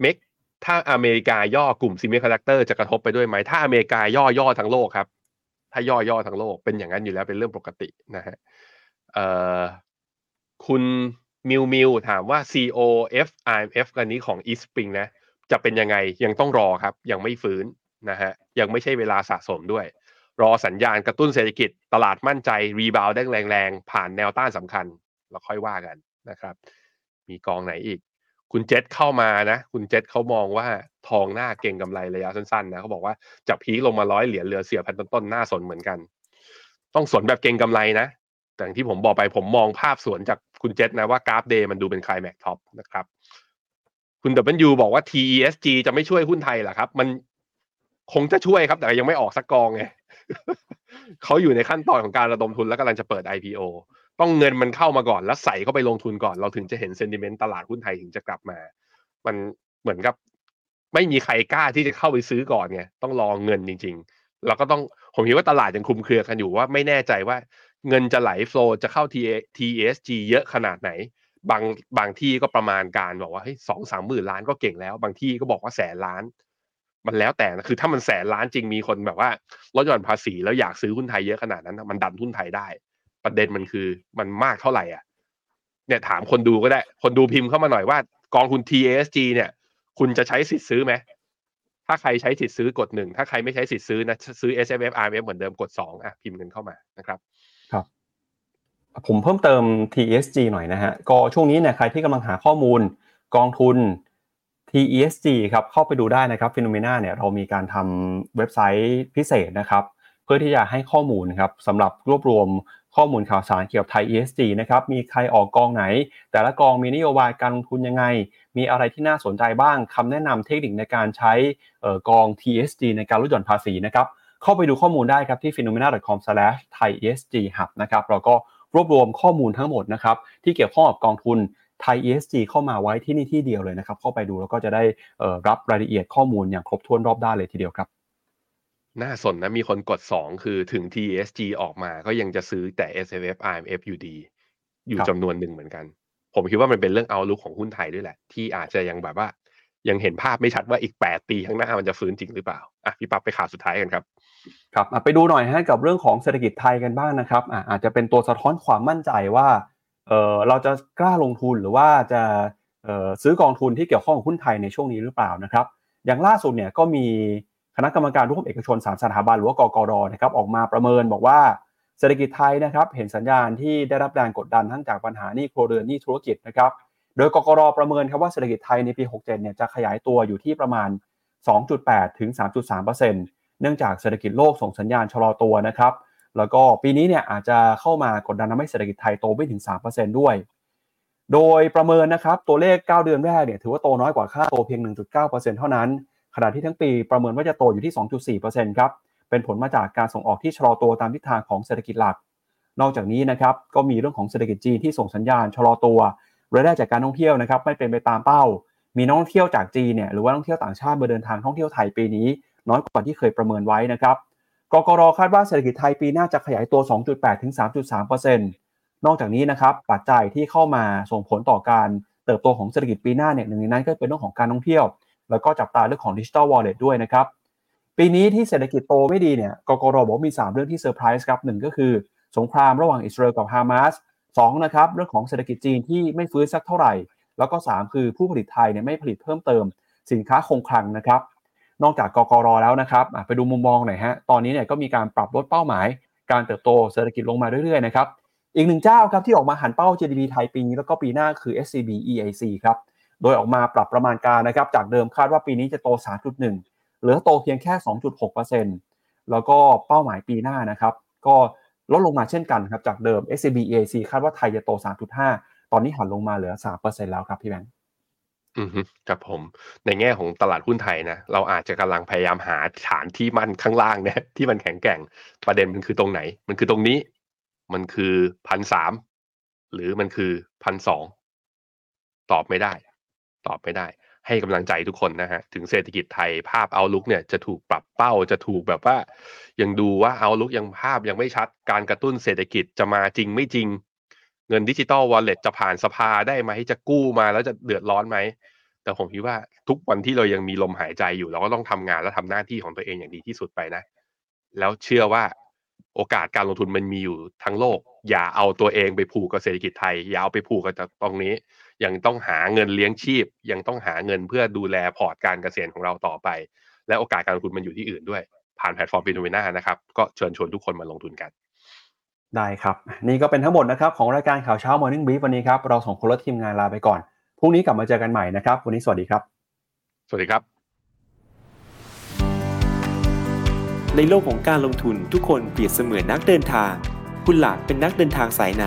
เมกถ้าอเมริกาย่อกลุ่ม semiconductor จะกระทบไปด้วยไหม ถ้าอเมริกาย่อย่อทั้งโลกครับ ถ้าย่อย่อทั้งโลกเป็นอย่างนั้นอยู่แล้วเป็นเรื่องปกตินะฮะคุณมิวมิวถามว่า COF IMF กันนี้ของ East Spring นะ จะเป็นยังไงยังต้องรอครับ ยังไม่ฟื้นนะฮะยังไม่ใช่เวลาสะสมด้วย รอสัญญาณกระตุ้นเศรษฐกิจ ตลาดมั่นใจ rebound แรงๆ ผ่านแนวต้านสำคัญ แล้วค่อยว่ากันนะครับ มีกองไหนอีก คุณเจษเข้ามานะ คุณเจษเขามองว่าทองน่าเก็งกำไรระยะสั้นๆนะเขาบอกว่าจาก peak ลงมาร้อยเหรียญเหลือเสียพันต้นๆน่าสนเหมือนกัน ต้องสนแบบเก็งกำไรนะแต่ที่ผมบอกไปผมมองภาพสวนจากคุณเจษนะว่ากราฟ day มันดูเป็น climax top นะครับ คุณ W บอกว่า TESG จะไม่ช่วยหุ้นไทยเหรอครับ มันคงจะช่วยครับ แต่ยังไม่ออกสักกองไงเขาอยู่ในขั้นตอนของการระดมทุนแล้วกำลังจะเปิด IPO ต้องเงินมันเข้ามาก่อนแล้วใส่เข้าไปลงทุนก่อน เราถึงจะเห็น sentiment ตลาดหุ้นไทยถึงจะกลับมา มันเหมือนกับ ไม่มีใครกล้าที่จะเข้าไปซื้อก่อนไงต้องรอเงินจริง ๆ เราก็ต้องผมคิดว่าตลาดยังคลุมเครือกันอยู่ว่าไม่แน่ใจว่า เงินจะไหล flow จะเข้า TSG เยอะขนาดไหน บางบางที่ก็ประมาณการบอกว่าเฮ้ยสองสามหมื่นล้านก็เก่งแล้ว บางที่ก็บอกว่าแสนล้าน มันแล้วแต่นะคือถ้ามันแสนล้านจริงมีคนแบบว่าลดหย่อนภาษีแล้วอยากซื้อหุ้นไทยเยอะขนาดนั้น มันดันหุ้นไทยได้ ประเด็นมันคือมันมากเท่าไหร่อะ เนี่ยถามคนดูก็ได้ คนดูพิมพ์เข้ามาหน่อยว่า กองทุน TASG เนี่ย คุณจะใช้สิทธิ์ซื้อไหมถ้าใครใช้สิทธิ์ซื้อกดหนึ่งถ้าใครไม่ใช้สิทธิ์ซื้อนะซื้อ S M F R M F เหมือนเดิมกดสองอะพิมพ์กันเข้ามานะครับ ครับ ผมเพิ่มเติม TSG หน่อยนะฮะก็ช่วงนี้เนี่ยใครที่กำลังหาข้อมูลกองทุน TESG ครับเข้าไปดูได้นะครับฟิโนเมนาเนี่ยเรามีการทำเว็บไซต์พิเศษนะครับ เพื่อที่จะให้ข้อมูลครับสำหรับรวบรวม ข้อมูลข่าวสารเกี่ยวกับไทย ESG นะครับมีใครออกกองไหน แต่ละกองมีนโยบายการลงทุนยังไง มีอะไรที่น่าสนใจบ้างคำแนะนำเทคนิคในการใช้กอง TSG ในการลดหย่อนภาษีนะครับเข้าไปดูข้อมูลได้ครับที่ phenomena.com/thaiesghub นะครับเราก็รวบรวมข้อมูลทั้งหมดนะครับที่เกี่ยวข้องกับกองทุนไทย ESG เข้ามาไว้ที่นี่ที่เดียวเลยนะครับเข้าไปดูแล้วก็จะได้รับรายละเอียดข้อมูลอย่างครบถ้วนรอบด้านเลยทีเดียวครับ น่าสนนะมีคนกดสองคือถึง TSG ออกมาก็ยังจะซื้อแต่ S M F R M F อยู่ดีอยู่ครับจำนวนหนึ่งเหมือนกัน ผมคิดว่ามันเป็นเรื่องเอาลุกของหุ้นไทยด้วยแหละ ที่อาจจะยังแบบว่า ยังเห็นภาพไม่ชัดว่าอีก8ปีข้างหน้ามันจะฟื้นจริงหรือเปล่าอะพี่ปั๊บไปข่าวสุดท้ายกันครับครับอะไปดูหน่อยฮะกับเรื่องของเศรษฐกิจไทยกันบ้างนะครับอะอาจจะเป็นตัวสะท้อนความมั่นใจว่าเออเราจะกล้าลงทุนหรือว่าจะเอ่อซื้อกองทุนที่เกี่ยวข้องกับหุ้นไทยในช่วงนี้หรือเปล่านะครับ อย่างล่าสุดเนี่ยก็มี คณะกรรมการร่วมเอกชนสามสถาบันหรือว่ากกรนะครับออกมาประเมินบอกว่าเศรษฐกิจไทยนะครับเห็นสัญญาณที่ได้รับแรงกดดันทั้งจากปัญหานี้ครัวเรือนนี้ธุรกิจนะครับโดยกกรประเมินครับว่าเศรษฐกิจไทยในปี 67 เนี่ยจะขยายตัวอยู่ที่ประมาณ 2.8 ถึง 3.3%เนื่องจากเศรษฐกิจโลกส่งสัญญาณชะลอตัวนะครับแล้วก็ปีนี้เนี่ยอาจจะเข้ามากดดันทำให้เศรษฐกิจไทยโตไม่ถึง 3%ด้วย โดยประเมินนะครับตัวเลข 9 เดือนแรกเนี่ยถือว่าโตน้อยกว่าค่าโตเพียง 1.9%เท่านั้น ขณะที่ทั้งปีประเมินว่าจะโตอยู่ที่ 2.4%ครับ เป็นผลมาจากการส่งออกที่ชะลอตัวตามทิศทางของเศรษฐกิจหลัก นอกจากนี้นะครับก็มีเรื่องของเศรษฐกิจจีนที่ส่งสัญญาณชะลอตัวรายได้จากการท่องเที่ยวนะครับไม่เป็นไปตามเป้า มีนักท่องเที่ยวจากจีนเนี่ยหรือว่านักท่องเที่ยวต่างชาติมาเดินทางท่องเที่ยวไทยปีนี้ น้อยกว่าที่เคยประเมินไว้นะครับกกรคาดว่าเศรษฐกิจไทยปีหน้าจะขยายตัว 2.8 ถึง 3.3%นอกจากนี้นะครับปัจจัยที่เข้ามาส่งผลต่อการเติบโตของเศรษฐกิจปีหน้าเนี่ยหนึ่งในนั้นก็เป็นเรื่องของการท่องเที่ยว แล้วก็จับตาเรื่องของดิจิทัลวอลเล็ตด้วยนะครับ ปีนี้ที่เศรษฐกิจโตไม่ดีเนี่ยกกรบอกว่ามี 3 เรื่องที่เซอร์ไพรส์ครับหนึ่งก็คือ สงครามระหว่างอิสราเอลกับฮามาสสองนะครับเรื่องของเศรษฐกิจจีนที่ไม่ฟื้นสักเท่าไหร่ แล้วก็ 3 คือผู้ผลิตไทยเนี่ยไม่ผลิตเพิ่มเติม สินค้าคงคลังนะครับ นอกจากกกรแล้วนะครับไปดูมุมมองหน่อยฮะตอนนี้เนี่ยก็มีการปรับลดเป้าหมาย การเติบโตเศรษฐกิจลงมาเรื่อยๆนะครับอีกหนึ่งเจ้าครับที่ออกมาหั่นเป้า GDP ไทยปีนี้แล้วก็ปีหน้าคือ SCB EIC ครับ โดยออกมาปรับประมาณการนะครับ จากเดิมคาดว่าปีนี้จะโต 3.1 เหลือโตเพียงแค่ 2.6%แล้วก็เป้าหมายปีหน้านะครับ ก็ลดลงมาเช่นกันครับจากเดิม SCB EIC คาดว่าไทยจะโต 3.5 ตอนนี้หันลงมาเหลือ 3%แล้วครับพี่แบงค์อืมครับผมในแง่ของตลาดหุ้นไทยนะเราอาจจะกำลังพยายามหาฐานที่มั่นข้างล่างเนี่ยที่มันแข็งแกร่งประเด็นมันคือตรงไหน มันคือตรงนี้ มันคือพันสามหรือมันคือพันสองตอบไม่ได้ ตอบไม่ได้ ให้กำลังใจทุกคนนะฮะ ถึงเศรษฐกิจไทยภาพเอาลุกเนี่ยจะถูกปรับเป้าจะถูกแบบว่า ยังดูว่าเอาลุกยังภาพยังไม่ชัด การกระตุ้นเศรษฐกิจจะมาจริงไม่จริง เงินดิจิตอลวอลเล็ตจะผ่านสภาได้ไหมจะกู้มาแล้วจะเดือดร้อนไหมแต่ผมคิดว่าทุกวันที่เรายังมีลมหายใจอยู่ เราก็ต้องทำงานและทำหน้าที่ของตัวเองอย่างดีที่สุดไปนะ แล้วเชื่อว่าโอกาสการลงทุนมันมีอยู่ทั้งโลก อย่าเอาตัวเองไปผูกกับเศรษฐกิจไทย อย่าเอาไปผูกกับตรงนี้ ยังต้องหาเงินเลี้ยงชีพ ยังต้องหาเงินเพื่อดูแลพอร์ตการเกษียณของเราต่อไป และโอกาสการลงทุนมันอยู่ที่อื่นด้วย ผ่านแพลตฟอร์ม Finnomena นะครับ ก็เชิญชวนทุกคนมาลงทุนกันได้ครับ นี่ก็เป็นทั้งหมดนะครับของรายการข่าวเช้า Morning Brief วันนี้ครับ เราสองคนและทีมงานลาไปก่อน พรุ่งนี้กลับมาเจอกันใหม่นะครับ วันนี้สวัสดีครับ สวัสดีครับ ในโลกของการลงทุนทุกคนเปรียบเสมือนนักเดินทาง คุณล่ะเป็นนักเดินทางสายไหน